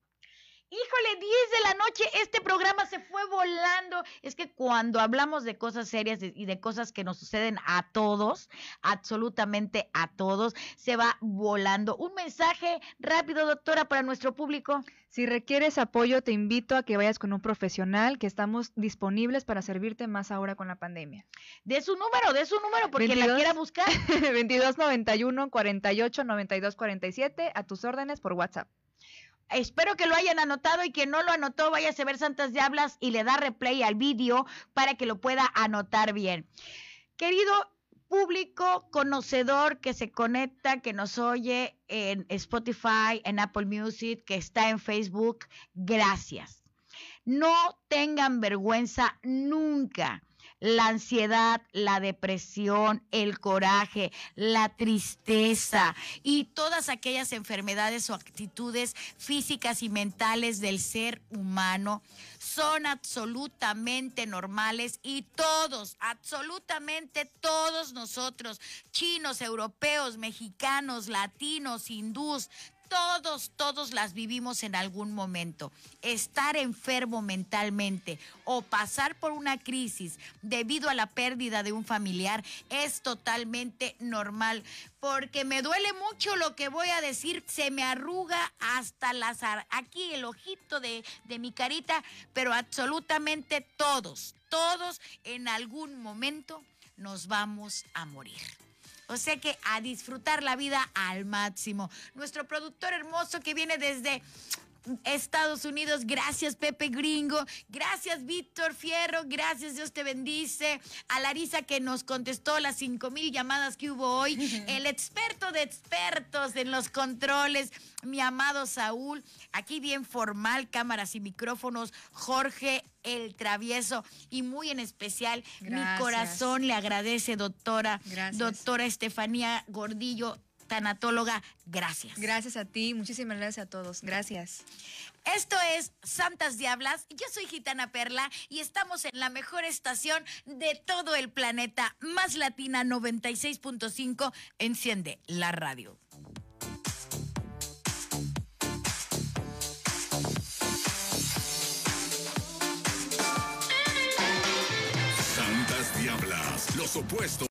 Híjole, 10 de la noche, este programa se fue volando. Es que cuando hablamos de cosas serias y de cosas que nos suceden a todos, absolutamente a todos, se va volando. Un mensaje rápido, doctora, para nuestro público. Si requieres apoyo, te invito a que vayas con un profesional, que estamos disponibles para servirte más ahora con la pandemia. De su número, de su número, porque la 22. quiera buscar. 22 91 48 92 47 a tus órdenes por WhatsApp. Espero que lo hayan anotado y quien no lo anotó, váyase a ver Santas Diablas y le da replay al vídeo para que lo pueda anotar bien. Querido público conocedor que se conecta, que nos oye en Spotify, en Apple Music, que está en Facebook, gracias. No tengan vergüenza nunca. La ansiedad, la depresión, el coraje, la tristeza y todas aquellas enfermedades o actitudes físicas y mentales del ser humano son absolutamente normales y todos, absolutamente todos nosotros, chinos, europeos, mexicanos, latinos, hindús, todos, todos las vivimos en algún momento. Estar enfermo mentalmente o pasar por una crisis debido a la pérdida de un familiar es totalmente normal. Porque me duele mucho lo que voy a decir, se me arruga hasta las aquí el ojito de, de mi carita, pero absolutamente todos, todos en algún momento nos vamos a morir. O sea que a disfrutar la vida al máximo. Nuestro productor hermoso que viene desde Estados Unidos, gracias Pepe Gringo, gracias Víctor Fierro, gracias Dios te bendice, a Larisa que nos contestó las cinco mil llamadas que hubo hoy, el experto de expertos en los controles, mi amado Saúl, aquí bien formal, cámaras y micrófonos, Jorge el travieso. Y muy en especial mi corazón le agradece doctora, Gracias. doctora Estefanía Gordillo, tanatóloga, gracias. Gracias a ti, muchísimas gracias a todos. Gracias. Esto es Santas Diablas. Yo soy Gitana Perla y estamos en la mejor estación de todo el planeta, Más Latina 96.5. Enciende la radio. Santas Diablas, los opuestos.